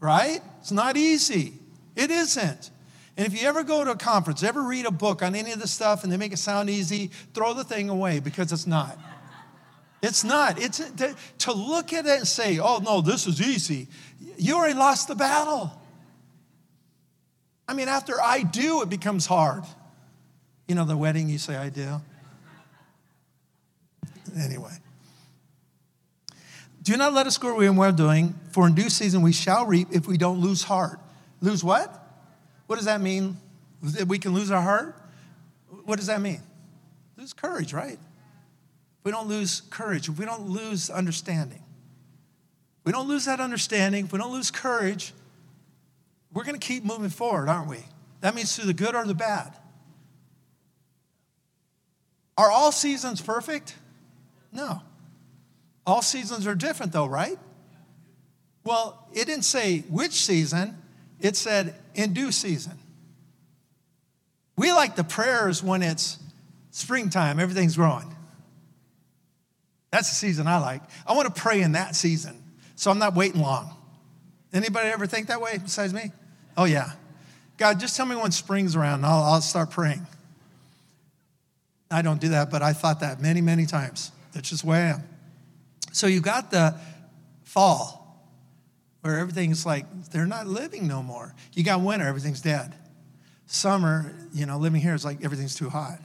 right? It's not easy. It isn't. And if you ever go to a conference, ever read a book on any of this stuff and they make it sound easy, throw the thing away because it's not. It's not. It's to look at it and say, oh, no, this is easy. You already lost the battle. I mean, after I do, it becomes hard. You know, the wedding, you say, I do. Anyway. Do not let us grow weary in well doing, for in due season we shall reap if we don't lose heart. Lose what? What does that mean? That we can lose our heart? What does that mean? Lose courage, right? we don't lose courage, we don't lose understanding, we don't lose that understanding, we don't lose courage, we're going to keep moving forward, aren't we? That means through the good or the bad. Are all seasons perfect? No. All seasons are different, though, right? Well, it didn't say which season, it said, in due season. We like the prayers when it's springtime, everything's growing. That's the season I like. I want to pray in that season, so I'm not waiting long. Anybody ever think that way besides me? Oh, yeah. God, just tell me when spring's around and I'll, I'll start praying. I don't do that, but I thought that many, many times. That's just the way I am. So you got the fall, where everything's like, they're not living no more. You got winter, everything's dead. Summer, you know, living here is like everything's too hot.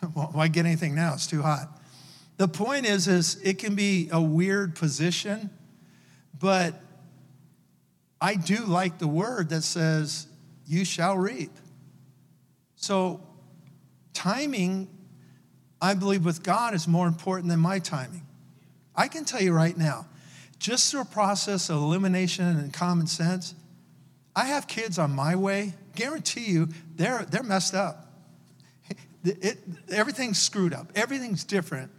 Why get anything now? It's too hot. The point is, is it can be a weird position, but I do like the word that says, you shall reap. So timing, I believe with God is more important than my timing. I can tell you right now, just through a process of elimination and common sense, I have kids on my way. Guarantee you, they're, they're messed up. It, it, everything's screwed up. Everything's different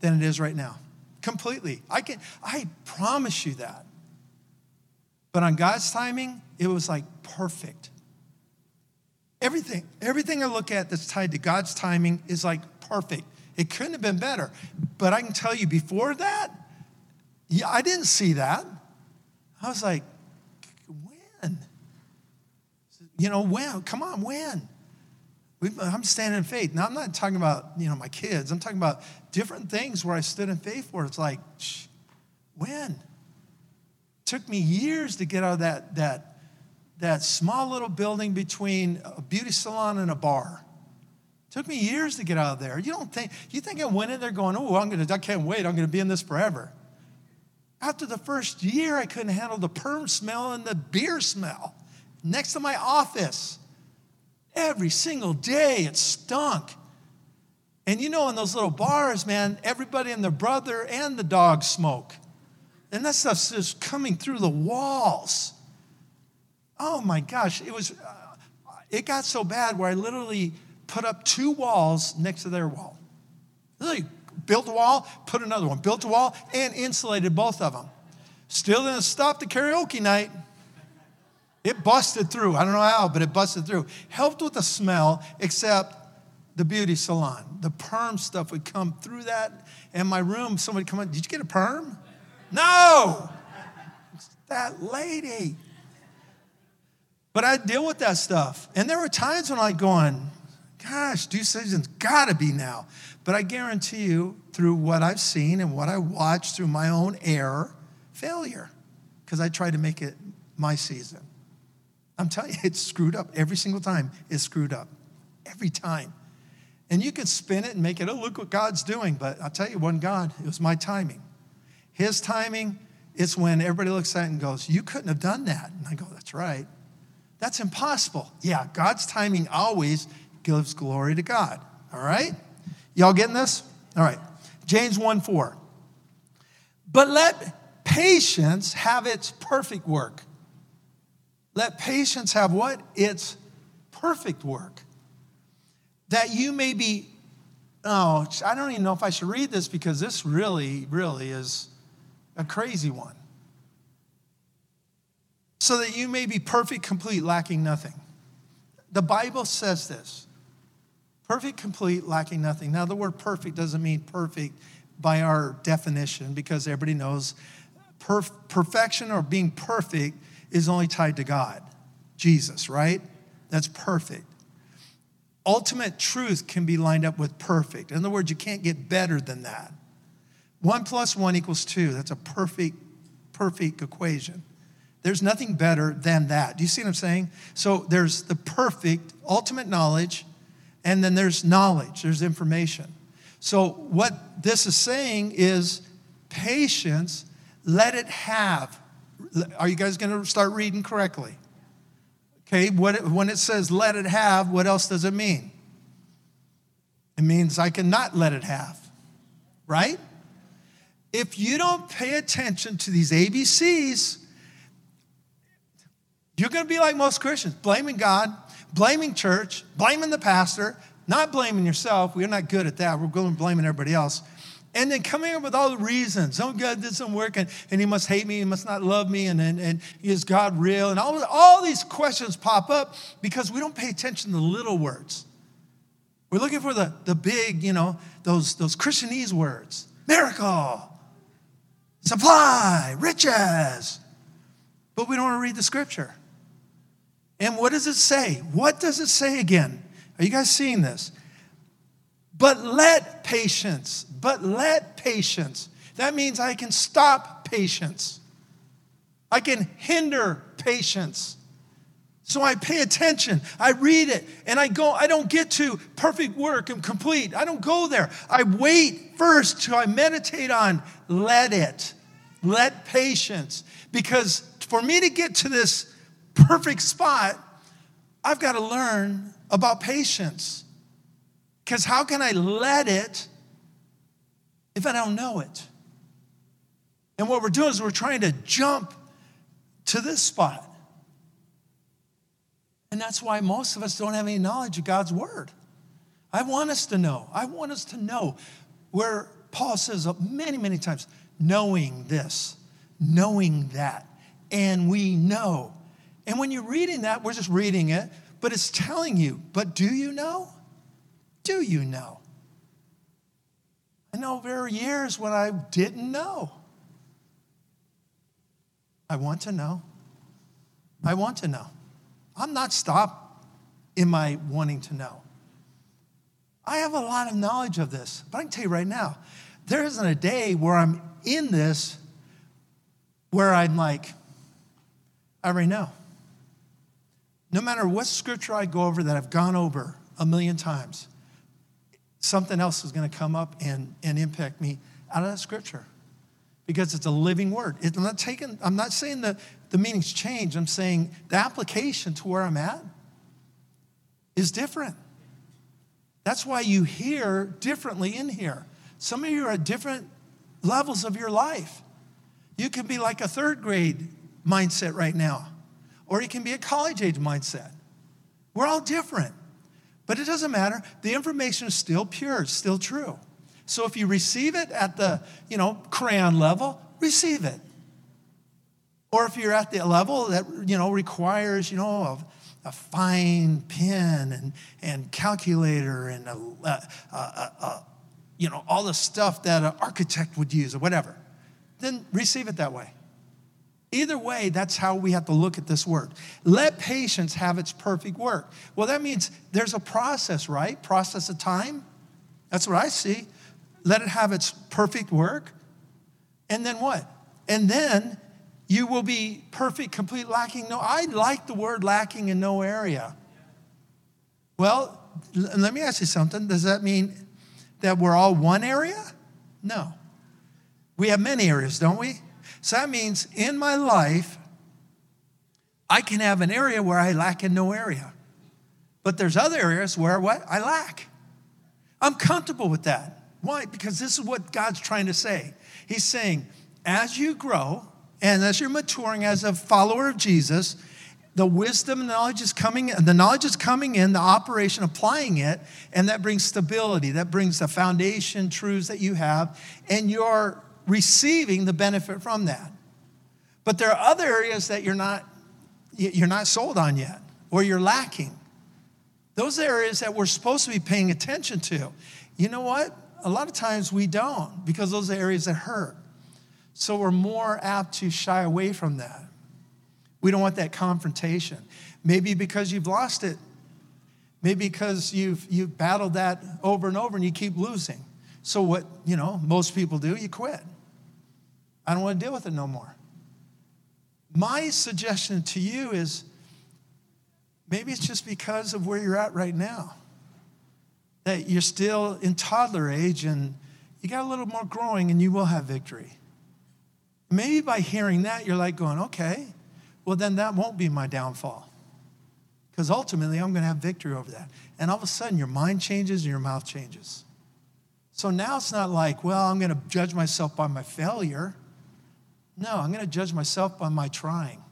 than it is right now. Completely. I can I promise you that. But on God's timing, it was like perfect. Everything, everything I look at that's tied to God's timing is like perfect. It couldn't have been better. But I can tell you before that, yeah, I didn't see that. I was like, when? You know, when? Come on, when? I'm standing in faith. Now, I'm not talking about, you know, my kids. I'm talking about different things where I stood in faith where it's like, when? It took me years to get out of that, that, that small little building between a beauty salon and a bar. Took me years to get out of there. You don't think, you think I went in there going, oh, I'm gonna, I can't wait, I'm gonna be in this forever. After the first year, I couldn't handle the perm smell and the beer smell next to my office. Every single day it stunk. And you know, in those little bars, man, everybody and their brother and the dog smoke. And that stuff's just coming through the walls. Oh my gosh, it was, uh, it got so bad where I literally put up two walls next to their wall. Literally built a wall, put another one, built a wall, and insulated both of them. Still didn't stop the karaoke night. It busted through. I don't know how, but it busted through. Helped with the smell, except the beauty salon. The perm stuff would come through that. And my room, somebody come in, did you get a perm? No! It's that lady. But I deal with that stuff. And there were times when I going, gosh, due season's gotta be now. But I guarantee you, through what I've seen and what I watched through my own error, failure. Because I tried to make it my season. I'm telling you, it's screwed up. Every single time it's screwed up. Every time. And you could spin it and make it, oh, look what God's doing. But I'll tell you, one God, it was my timing. His timing, is when everybody looks at it and goes, You couldn't have done that. And I go, That's right. That's impossible. Yeah, God's timing always gives glory to God. All right? Y'all getting this? All right. James 1 4. But let patience have its perfect work let patience have what? Its perfect work. That you may be, oh, I don't even know if I should read this because this really, really is a crazy one. So that you may be perfect, complete, lacking nothing. The Bible says this perfect, complete, lacking nothing. Now, the word perfect doesn't mean perfect by our definition because everybody knows perf- perfection or being perfect is only tied to God, Jesus, right? That's perfect. Ultimate truth can be lined up with perfect. In other words, you can't get better than that. One plus one equals two. That's a perfect, perfect equation. There's nothing better than that. Do you see what I'm saying? So there's the perfect, ultimate knowledge, and then there's knowledge, there's information. So what this is saying is patience, let it have are you guys going to start reading correctly? Okay, what, when it says let it have, what else does it mean? It means I cannot let it have, right? If you don't pay attention to these ABCs, you're going to be like most Christians, blaming God, blaming church, blaming the pastor, not blaming yourself. We're not good at that. We're going blaming everybody else. And then coming up with all the reasons. Oh, God did some work and, and he must hate me, he must not love me, and, and, and is God real? And all, all these questions pop up because we don't pay attention to the little words. We're looking for the, the big, you know, those, those Christianese words miracle, supply, riches. But we don't want to read the scripture. And what does it say? What does it say again? Are you guys seeing this? But let patience, but let patience. That means I can stop patience. I can hinder patience. So I pay attention. I read it and I go, I don't get to perfect work and complete. I don't go there. I wait first till I meditate on let it. Let patience. Because for me to get to this perfect spot, I've got to learn about patience. Because how can I let it if I don't know it? And what we're doing is we're trying to jump to this spot. And that's why most of us don't have any knowledge of God's word. I want us to know. I want us to know where Paul says many, many times, knowing this, knowing that, and we know. And when you're reading that, we're just reading it, but it's telling you, but do you know? Do you know? I know there are years when I didn't know. I want to know. I want to know. I'm not stopped in my wanting to know. I have a lot of knowledge of this, but I can tell you right now, there isn't a day where I'm in this where I'm like, I already know. No matter what scripture I go over that I've gone over a million times, something else is going to come up and, and impact me out of that scripture because it's a living word. It, I'm not taking, I'm not saying that the meanings change. I'm saying the application to where I'm at is different. That's why you hear differently in here. Some of you are at different levels of your life. You can be like a third grade mindset right now, or it can be a college age mindset. We're all different. But it doesn't matter. The information is still pure, it's still true. So if you receive it at the, you know, crayon level, receive it. Or if you're at the level that, you know, requires, you know, a, a fine pen and, and calculator and, a, a, a, you know, all the stuff that an architect would use or whatever, then receive it that way. Either way, that's how we have to look at this word. Let patience have its perfect work. Well, that means there's a process, right? Process of time. That's what I see. Let it have its perfect work. And then what? And then you will be perfect, complete, lacking no. I like the word lacking in no area. Well, let me ask you something. Does that mean that we're all one area? No. We have many areas, don't we? So that means in my life, I can have an area where I lack in no area. But there's other areas where what? I lack. I'm comfortable with that. Why? Because this is what God's trying to say. He's saying, as you grow and as you're maturing as a follower of Jesus, the wisdom and knowledge is coming the knowledge is coming in the operation applying it and that brings stability that brings the foundation truths that you have and you're receiving the benefit from that. But there are other areas that you're not, you're not sold on yet or you're lacking. Those areas that we're supposed to be paying attention to. You know what? A lot of times we don't because those are areas that hurt. So we're more apt to shy away from that. We don't want that confrontation. Maybe because you've lost it. Maybe because you've, you've battled that over and over and you keep losing. So what, you know, most people do, you quit. I don't want to deal with it no more. My suggestion to you is maybe it's just because of where you're at right now. That you're still in toddler age and you got a little more growing and you will have victory. Maybe by hearing that, you're like going, okay, well, then that won't be my downfall. Because ultimately, I'm going to have victory over that. And all of a sudden, your mind changes and your mouth changes. So now it's not like, well, I'm going to judge myself by my failure. No, I'm going to judge myself by my trying,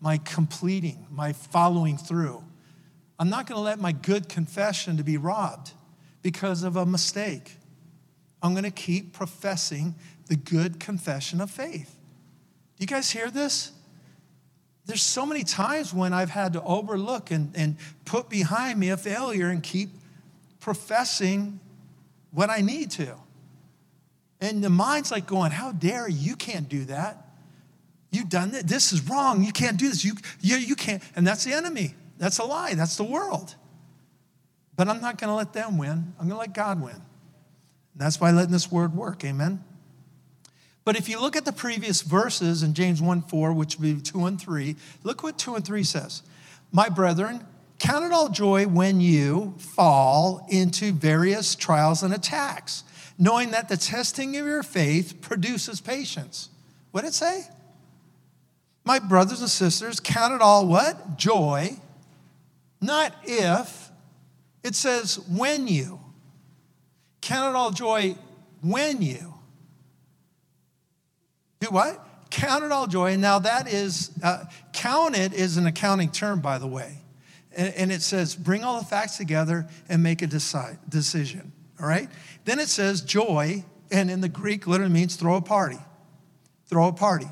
my completing, my following through. I'm not going to let my good confession to be robbed because of a mistake. I'm going to keep professing the good confession of faith. Do you guys hear this? There's so many times when I've had to overlook and, and put behind me a failure and keep professing what I need to. And the mind's like going, How dare you? You can't do that. You've done that. This is wrong. You can't do this. You, you, you can't. And that's the enemy. That's a lie. That's the world. But I'm not going to let them win. I'm going to let God win. And that's by letting this word work. Amen. But if you look at the previous verses in James 1 4, which would be 2 and 3, look what 2 and 3 says. My brethren, count it all joy when you fall into various trials and attacks, knowing that the testing of your faith produces patience. What did it say? My brothers and sisters, count it all what? Joy. Not if. It says when you. Count it all joy when you. Do what? Count it all joy. Now that is, uh, count it is an accounting term, by the way. And, and it says, bring all the facts together and make a decide, decision. All right? Then it says joy, and in the Greek literally means throw a party. Throw a party.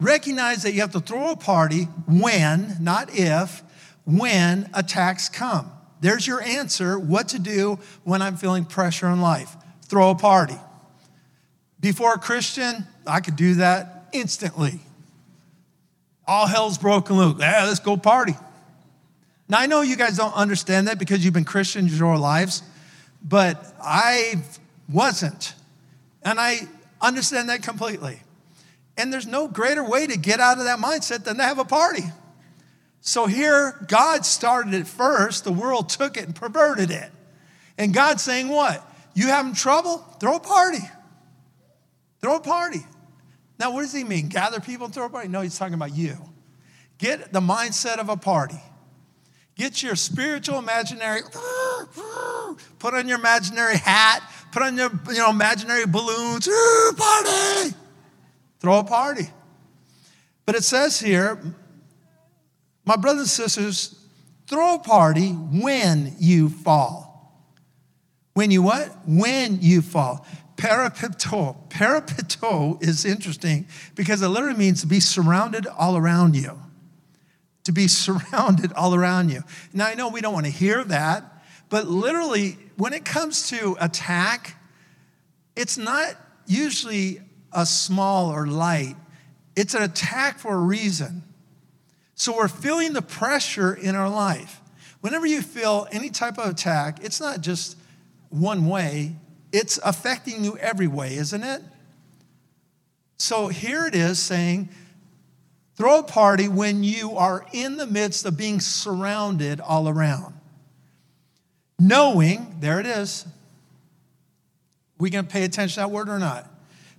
Recognize that you have to throw a party when, not if, when attacks come. There's your answer what to do when I'm feeling pressure in life. Throw a party. Before a Christian, I could do that instantly. All hell's broken loose. Yeah, let's go party. Now, I know you guys don't understand that because you've been Christians your lives, but I wasn't. And I understand that completely. And there's no greater way to get out of that mindset than to have a party. So here, God started it first, the world took it and perverted it. And God's saying, What? You having trouble? Throw a party. Throw a party. Now, what does he mean? Gather people and throw a party? No, he's talking about you. Get the mindset of a party. Get your spiritual imaginary, put on your imaginary hat, put on your you know, imaginary balloons, party. Throw a party. But it says here, my brothers and sisters, throw a party when you fall. When you what? When you fall. Parapito. Parapito is interesting because it literally means to be surrounded all around you. To be surrounded all around you. Now, I know we don't want to hear that, but literally, when it comes to attack, it's not usually a small or light, it's an attack for a reason. So we're feeling the pressure in our life. Whenever you feel any type of attack, it's not just one way, it's affecting you every way, isn't it? So here it is saying, throw a party when you are in the midst of being surrounded all around. Knowing, there it is. We gonna pay attention to that word or not?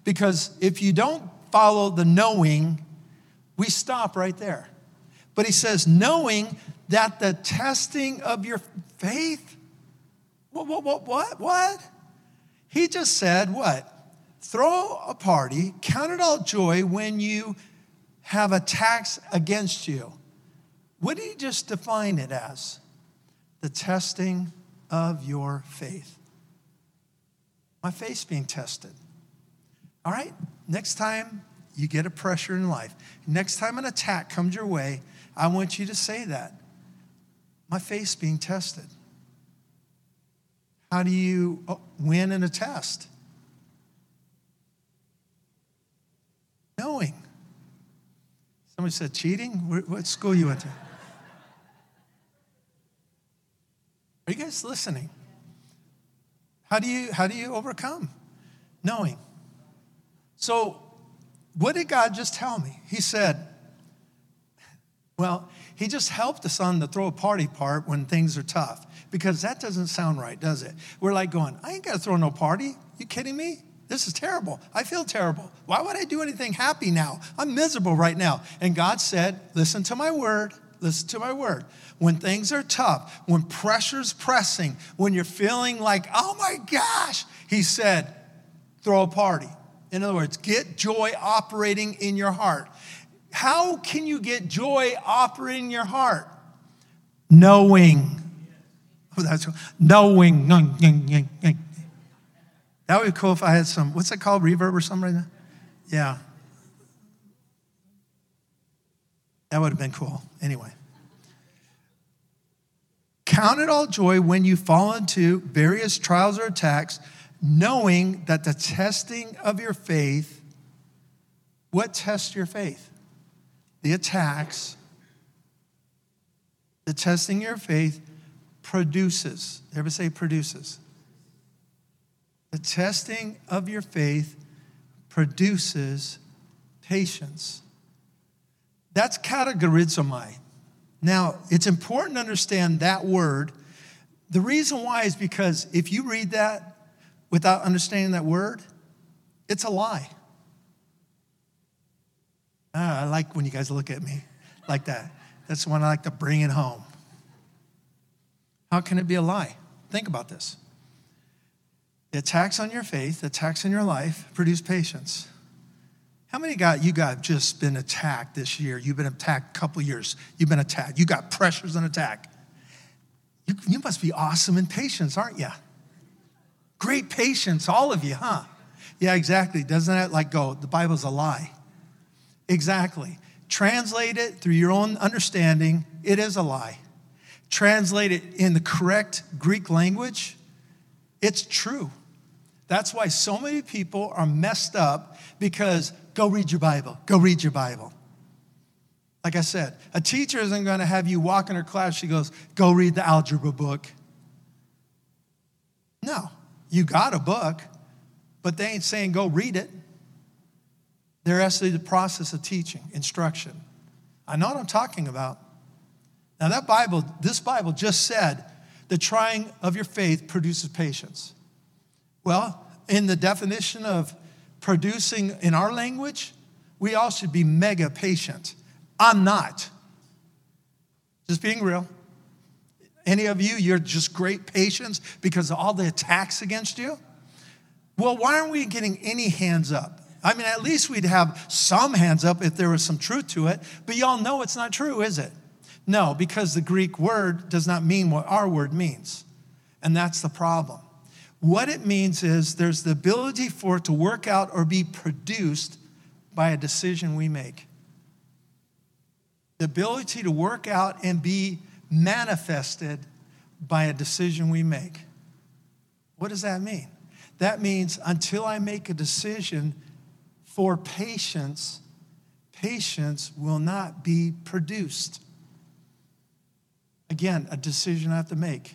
Because if you don't follow the knowing, we stop right there. But he says, knowing that the testing of your faith, what, what, what, what, what? He just said, what? Throw a party, count it all joy when you have attacks against you. What did he just define it as? The testing of your faith. My faith's being tested. All right, next time you get a pressure in life, next time an attack comes your way, I want you to say that. My faith's being tested. How do you oh, win in a test? Knowing. Somebody said cheating? What school you went to? Are you guys listening? How do you how do you overcome? Knowing. So, what did God just tell me? He said, well, he just helped us on the throw a party part when things are tough because that doesn't sound right, does it? We're like going, I ain't got to throw no party. You kidding me? This is terrible. I feel terrible. Why would I do anything happy now? I'm miserable right now. And God said, Listen to my word. Listen to my word. When things are tough, when pressure's pressing, when you're feeling like, oh my gosh, He said, throw a party. In other words, get joy operating in your heart. How can you get joy operating in your heart? Knowing. Oh, that's knowing. That would be cool if I had some, what's it called, reverb or something? Yeah. That would have been cool. Anyway. Count it all joy when you fall into various trials or attacks, knowing that the testing of your faith, what tests your faith? The attacks, the testing of your faith produces. Everybody say produces. The testing of your faith produces patience. That's katergazomai. Now, it's important to understand that word. The reason why is because if you read that without understanding that word, it's a lie. Ah, I like when you guys look at me like that. That's when I like to bring it home. How can it be a lie? Think about this. The attacks on your faith, the attacks on your life produce patience. How many got you got just been attacked this year? You've been attacked a couple years. You've been attacked. You got pressures and attack. You, you must be awesome in patience, aren't you? Great patience, all of you, huh? Yeah, exactly. Doesn't that like go, the Bible's a lie? Exactly. Translate it through your own understanding, it is a lie. Translate it in the correct Greek language, it's true. That's why so many people are messed up because go read your Bible, go read your Bible. Like I said, a teacher isn't going to have you walk in her class, she goes, go read the algebra book. No, you got a book, but they ain't saying go read it. They're actually the process of teaching, instruction. I know what I'm talking about. Now, that Bible, this Bible just said the trying of your faith produces patience. Well, in the definition of producing in our language, we all should be mega patient. I'm not. Just being real. Any of you, you're just great patience because of all the attacks against you? Well, why aren't we getting any hands up? I mean, at least we'd have some hands up if there was some truth to it, but y'all know it's not true, is it? No, because the Greek word does not mean what our word means. And that's the problem. What it means is there's the ability for it to work out or be produced by a decision we make. The ability to work out and be manifested by a decision we make. What does that mean? That means until I make a decision for patience, patience will not be produced. Again, a decision I have to make.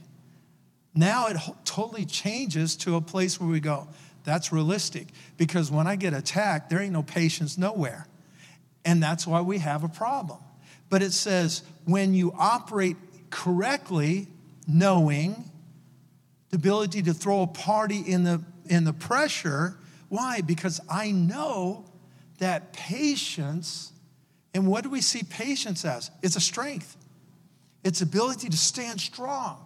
Now it totally changes to a place where we go, that's realistic. Because when I get attacked, there ain't no patience nowhere. And that's why we have a problem. But it says, when you operate correctly, knowing the ability to throw a party in the, in the pressure, why? Because I know that patience, and what do we see patience as? It's a strength, it's ability to stand strong,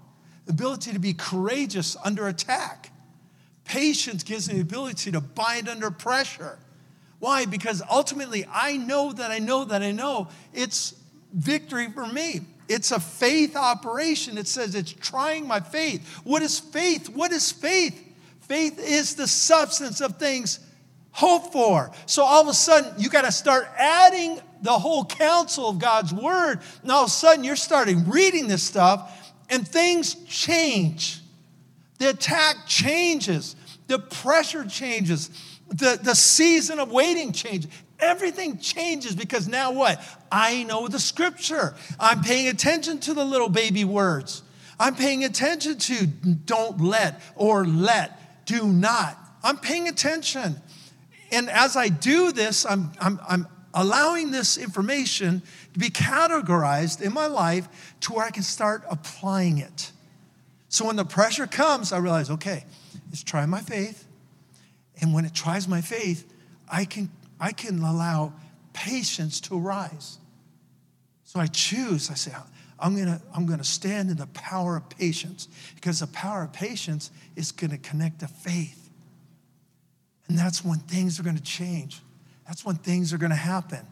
ability to be courageous under attack. Patience gives me the ability to bind under pressure. Why? Because ultimately, I know that I know that I know it's victory for me. It's a faith operation. It says it's trying my faith. What is faith? What is faith? Faith is the substance of things hoped for. So all of a sudden, you got to start adding the whole counsel of God's word. And all of a sudden, you're starting reading this stuff, and things change. The attack changes, the pressure changes, the, the season of waiting changes. Everything changes because now what? I know the scripture. I'm paying attention to the little baby words. I'm paying attention to don't let or let do not. I'm paying attention. And as I do this, I'm, I'm, I'm allowing this information to be categorized in my life to where I can start applying it. So when the pressure comes, I realize, okay, it's trying my faith. And when it tries my faith, I can, I can allow patience to arise. So I choose, I say, I'm gonna, I'm gonna stand in the power of patience because the power of patience is gonna connect to faith. And that's when things are gonna change. That's when things are gonna happen.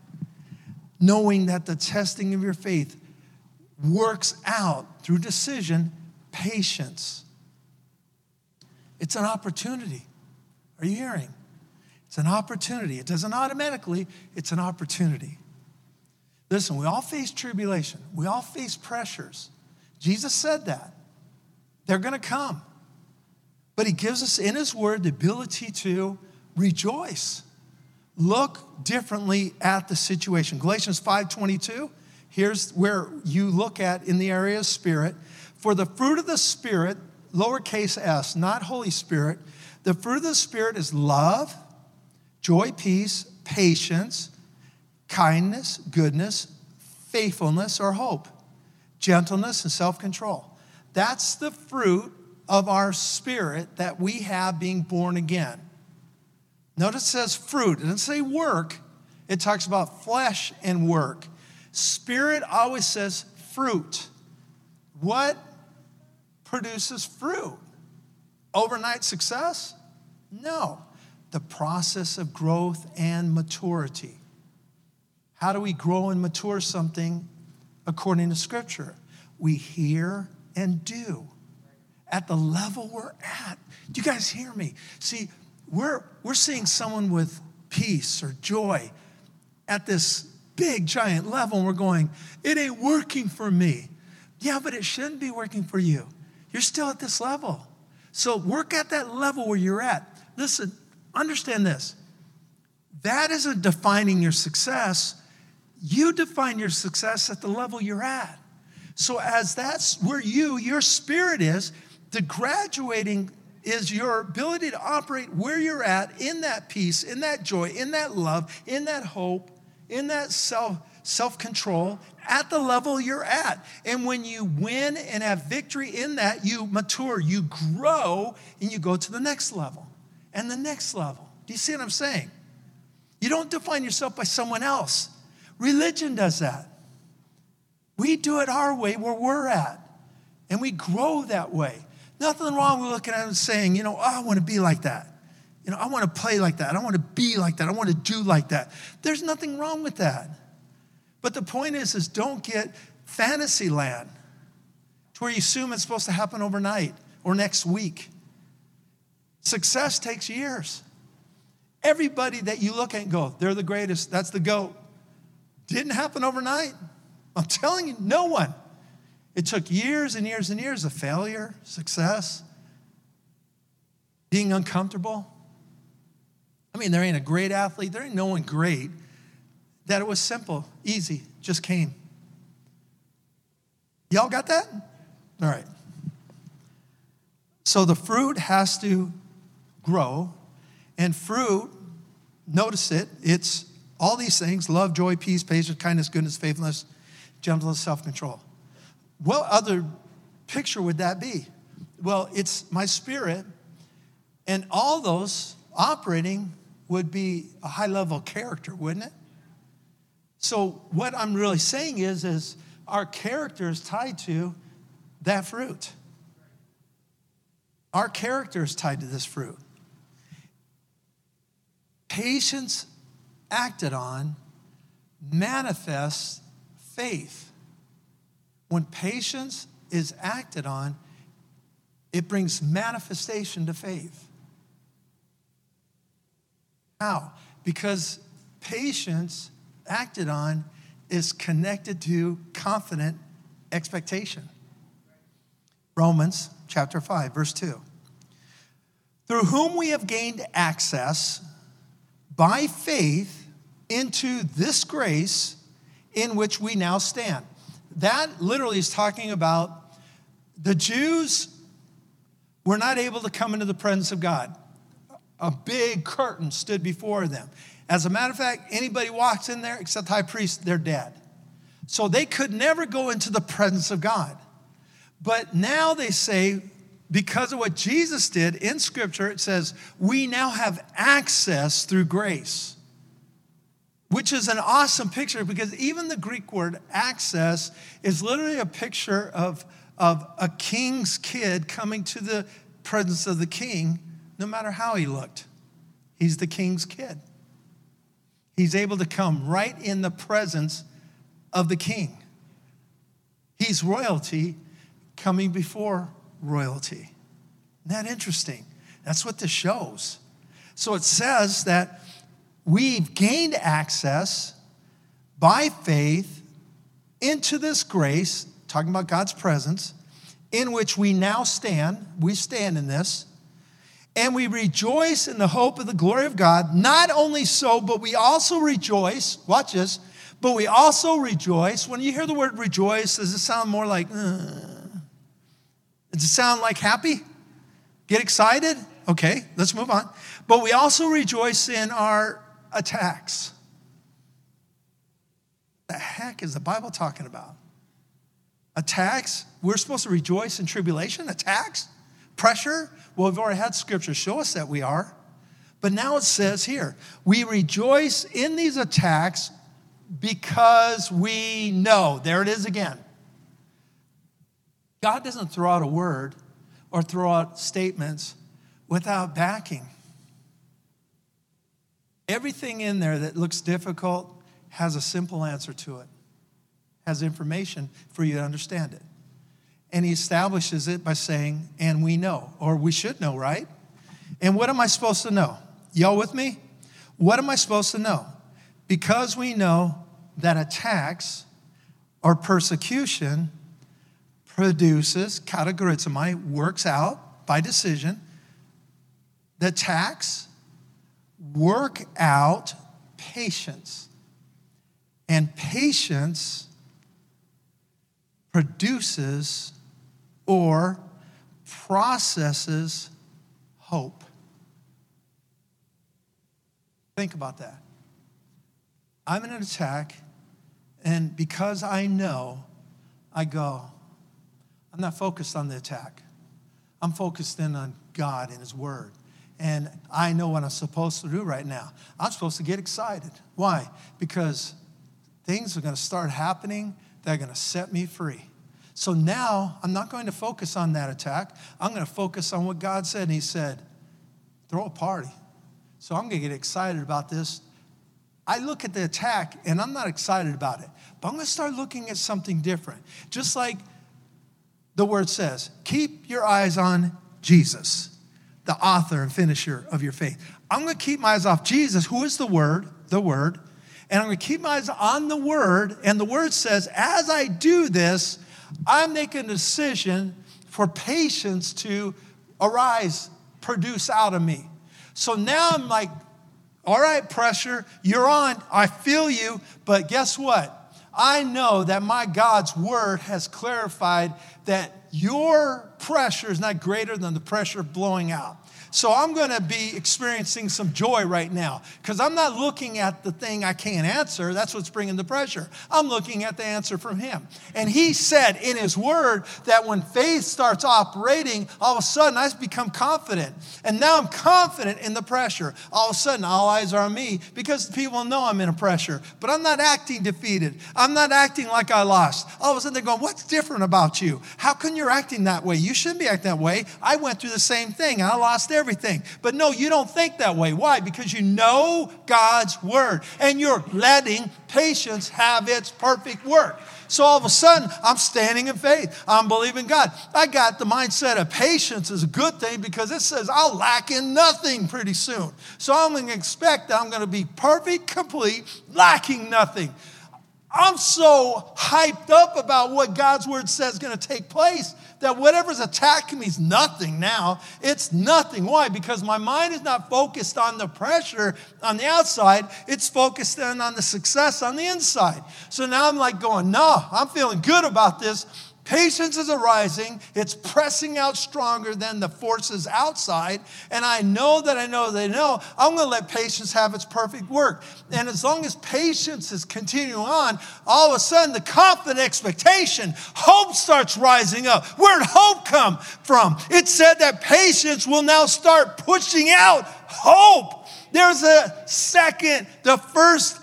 Knowing that the testing of your faith works out through decision, patience. It's an opportunity. Are you hearing? It's an opportunity. It doesn't automatically, it's an opportunity. Listen, we all face tribulation, we all face pressures. Jesus said that. They're going to come. But he gives us in his word the ability to rejoice. Look differently at the situation. Galatians 5:22, here's where you look at in the area of spirit. For the fruit of the spirit, lowercase s, not Holy Spirit, the fruit of the spirit is love, joy, peace, patience, kindness, goodness, faithfulness, or hope, gentleness, and self control. That's the fruit of our spirit that we have being born again. Notice it says fruit, it doesn't say work, it talks about flesh and work. Spirit always says fruit. What produces fruit? Overnight success? No the process of growth and maturity. How do we grow and mature something according to Scripture? We hear and do at the level we're at. Do you guys hear me? See, we're, we're seeing someone with peace or joy at this big, giant level, and we're going, it ain't working for me. Yeah, but it shouldn't be working for you. You're still at this level. So work at that level where you're at. Listen, Understand this that isn't defining your success. You define your success at the level you're at. So, as that's where you, your spirit is, the graduating is your ability to operate where you're at in that peace, in that joy, in that love, in that hope, in that self self control at the level you're at. And when you win and have victory in that, you mature, you grow, and you go to the next level and the next level. Do you see what I'm saying? You don't define yourself by someone else. Religion does that. We do it our way where we're at, and we grow that way. Nothing wrong with looking at and saying, you know, oh, I want to be like that. You know, I want to play like that. I want to be like that. I want to do like that. There's nothing wrong with that. But the point is, is don't get fantasy land to where you assume it's supposed to happen overnight or next week. Success takes years. Everybody that you look at and go, they're the greatest, that's the GOAT. Didn't happen overnight. I'm telling you, no one. It took years and years and years of failure, success, being uncomfortable. I mean, there ain't a great athlete, there ain't no one great that it was simple, easy, just came. Y'all got that? All right. So the fruit has to grow. And fruit, notice it, it's all these things love, joy, peace, patience, kindness, goodness, faithfulness, gentleness, self control. What other picture would that be? Well, it's my spirit, and all those operating would be a high level character, wouldn't it? So what I'm really saying is, is our character is tied to that fruit. Our character is tied to this fruit. Patience acted on manifests faith. When patience is acted on, it brings manifestation to faith. How? Because patience acted on is connected to confident expectation. Romans chapter 5, verse 2. Through whom we have gained access by faith into this grace in which we now stand. That literally is talking about the Jews were not able to come into the presence of God. A big curtain stood before them. As a matter of fact, anybody walks in there except the high priest, they're dead. So they could never go into the presence of God. But now they say, because of what Jesus did in Scripture, it says, we now have access through grace, which is an awesome picture because even the Greek word access is literally a picture of, of a king's kid coming to the presence of the king, no matter how he looked. He's the king's kid. He's able to come right in the presence of the king. He's royalty coming before royalty. Isn't that interesting? That's what this shows. So it says that we've gained access by faith into this grace, talking about God's presence, in which we now stand. We stand in this. And we rejoice in the hope of the glory of God. Not only so, but we also rejoice. Watch this. But we also rejoice. When you hear the word rejoice, does it sound more like, uh, does it sound like happy? Get excited? Okay, let's move on. But we also rejoice in our attacks. The heck is the Bible talking about? Attacks? We're supposed to rejoice in tribulation? Attacks? Pressure? Well, we've already had scripture show us that we are. But now it says here, we rejoice in these attacks because we know. There it is again. God doesn't throw out a word or throw out statements without backing. Everything in there that looks difficult has a simple answer to it, has information for you to understand it. And he establishes it by saying, and we know, or we should know, right? And what am I supposed to know? Y'all with me? What am I supposed to know? Because we know that attacks or persecution produces, katergazomai, works out by decision. The attacks work out patience. And patience produces or processes hope. Think about that. I'm in an attack, and because I know, I go, I'm not focused on the attack. I'm focused in on God and His Word. And I know what I'm supposed to do right now. I'm supposed to get excited. Why? Because things are going to start happening that are going to set me free. So now I'm not going to focus on that attack. I'm going to focus on what God said. And He said, throw a party. So I'm going to get excited about this. I look at the attack and I'm not excited about it, but I'm going to start looking at something different. Just like the word says, keep your eyes on Jesus the author and finisher of your faith. I'm going to keep my eyes off Jesus, who is the Word, the Word, and I'm going to keep my eyes on the Word. And the Word says, as I do this, I'm making a decision for patience to arise, produce out of me. So now I'm like, all right, pressure, you're on. I feel you, but guess what? I know that my God's word has clarified that your pressure is not greater than the pressure blowing out. So I'm going to be experiencing some joy right now because I'm not looking at the thing I can't answer. That's what's bringing the pressure. I'm looking at the answer from Him. And He said in His Word that when faith starts operating, all of a sudden I become confident. And now I'm confident in the pressure. All of a sudden, all eyes are on me because people know I'm in a pressure. But I'm not acting defeated. I'm not acting like I lost. All of a sudden they're going, What's different about you? How come you're acting that way? You shouldn't be acting that way. I went through the same thing I lost everything everything. But no, you don't think that way. Why? Because you know God's word and you're letting patience have its perfect work. So all of a sudden, I'm standing in faith. I'm believing God. I got the mindset of patience is a good thing because it says I'll lack in nothing pretty soon. So I'm going to expect that I'm going to be perfect, complete, lacking nothing. I'm so hyped up about what God's word says is going to take place that whatever's attacking me is nothing now. It's nothing. Why? Because my mind is not focused on the pressure on the outside, it's focused on, on the success on the inside. So now I'm like going, no, I'm feeling good about this Patience is arising, it's pressing out stronger than the forces outside. And I know that I know they know I'm going to let patience have its perfect work. And as long as patience is continuing on, all of a sudden the confident expectation, hope starts rising up. Where'd hope come from? It said that patience will now start pushing out hope. There's a second, the first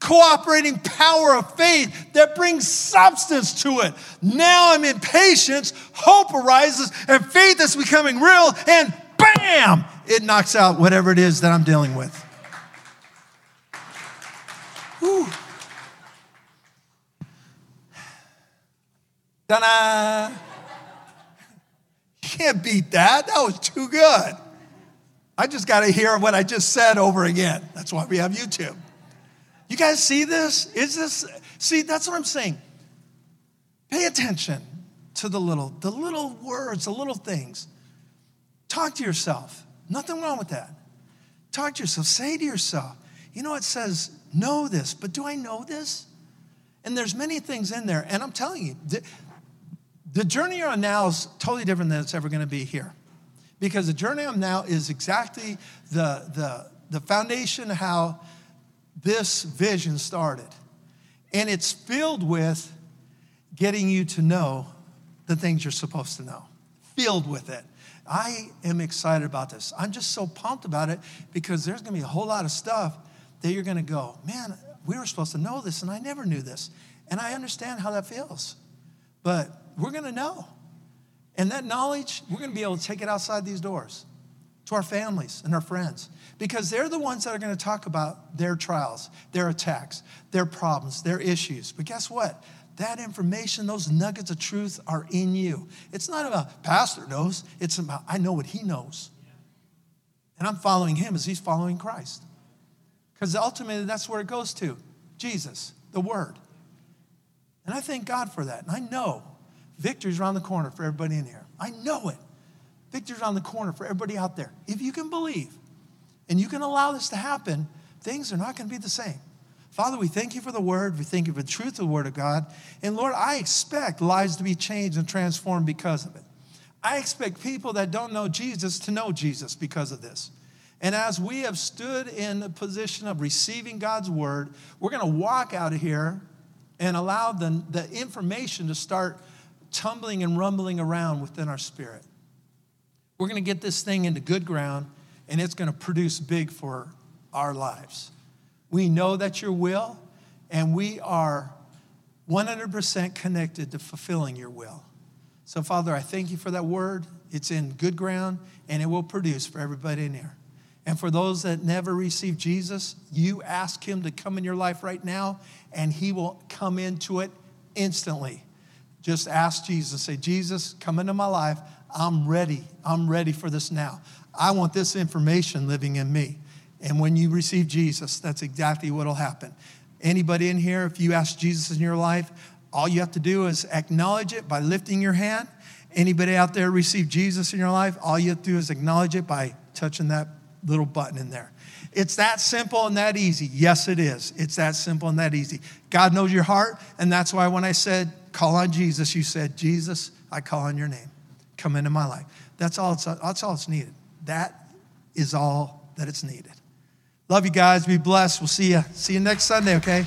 cooperating power of faith that brings substance to it. Now I'm in patience, hope arises, and faith is becoming real, and bam, it knocks out whatever it is that I'm dealing with. Whew. Ta-da! You can't beat that. That was too good. I just got to hear what I just said over again. That's why we have YouTube. You guys see this? Is this, see, that's what I'm saying. Pay attention to the little, the little words, the little things. Talk to yourself. Nothing wrong with that. Talk to yourself. Say to yourself, you know, it says, know this, but do I know this? And there's many things in there. And I'm telling you, the, the journey you're on now is totally different than it's ever going to be here. Because the journey I'm now is exactly the, the, the foundation how this vision started. And it's filled with getting you to know the things you're supposed to know, filled with it. I am excited about this. I'm just so pumped about it because there's going to be a whole lot of stuff that you're going to go, man, we were supposed to know this and I never knew this. And I understand how that feels. But we're going to know. And that knowledge, we're going to be able to take it outside these doors to our families and our friends because they're the ones that are going to talk about their trials, their attacks, their problems, their issues. But guess what? That information, those nuggets of truth are in you. It's not about pastor knows, it's about I know what he knows. And I'm following him as he's following Christ. Because ultimately that's where it goes to Jesus, the Word. And I thank God for that. And I know victory's around the corner for everybody in here. I know it. Victory's on the corner for everybody out there. If you can believe and you can allow this to happen, things are not going to be the same. Father, we thank you for the word. We thank you for the truth of the word of God. And Lord, I expect lives to be changed and transformed because of it. I expect people that don't know Jesus to know Jesus because of this. And as we have stood in the position of receiving God's word, we're going to walk out of here and allow the, the information to start tumbling and rumbling around within our spirit. We're going to get this thing into good ground, and it's going to produce big for our lives. We know that your will, and we are 100% connected to fulfilling your will. So, Father, I thank you for that word. It's in good ground, and it will produce for everybody in here. And for those that never received Jesus, you ask him to come in your life right now, and he will come into it instantly. Just ask Jesus, say, Jesus, come into my life. I'm ready. I'm ready for this now. I want this information living in me. And when you receive Jesus, that's exactly what will happen. Anybody in here, if you ask Jesus in your life, all you have to do is acknowledge it by lifting your hand. Anybody out there receive Jesus in your life, all you have to do is acknowledge it by touching that little button in there. It's that simple and that easy. Yes, it is. It's that simple and that easy. God knows your heart, and that's why when I said, call on Jesus, you said, Jesus, I call on your name. Come into my life. That's all it's, that's all it's needed. That is all that it's needed. Love you guys. Be blessed. We'll see you. See you next Sunday, okay?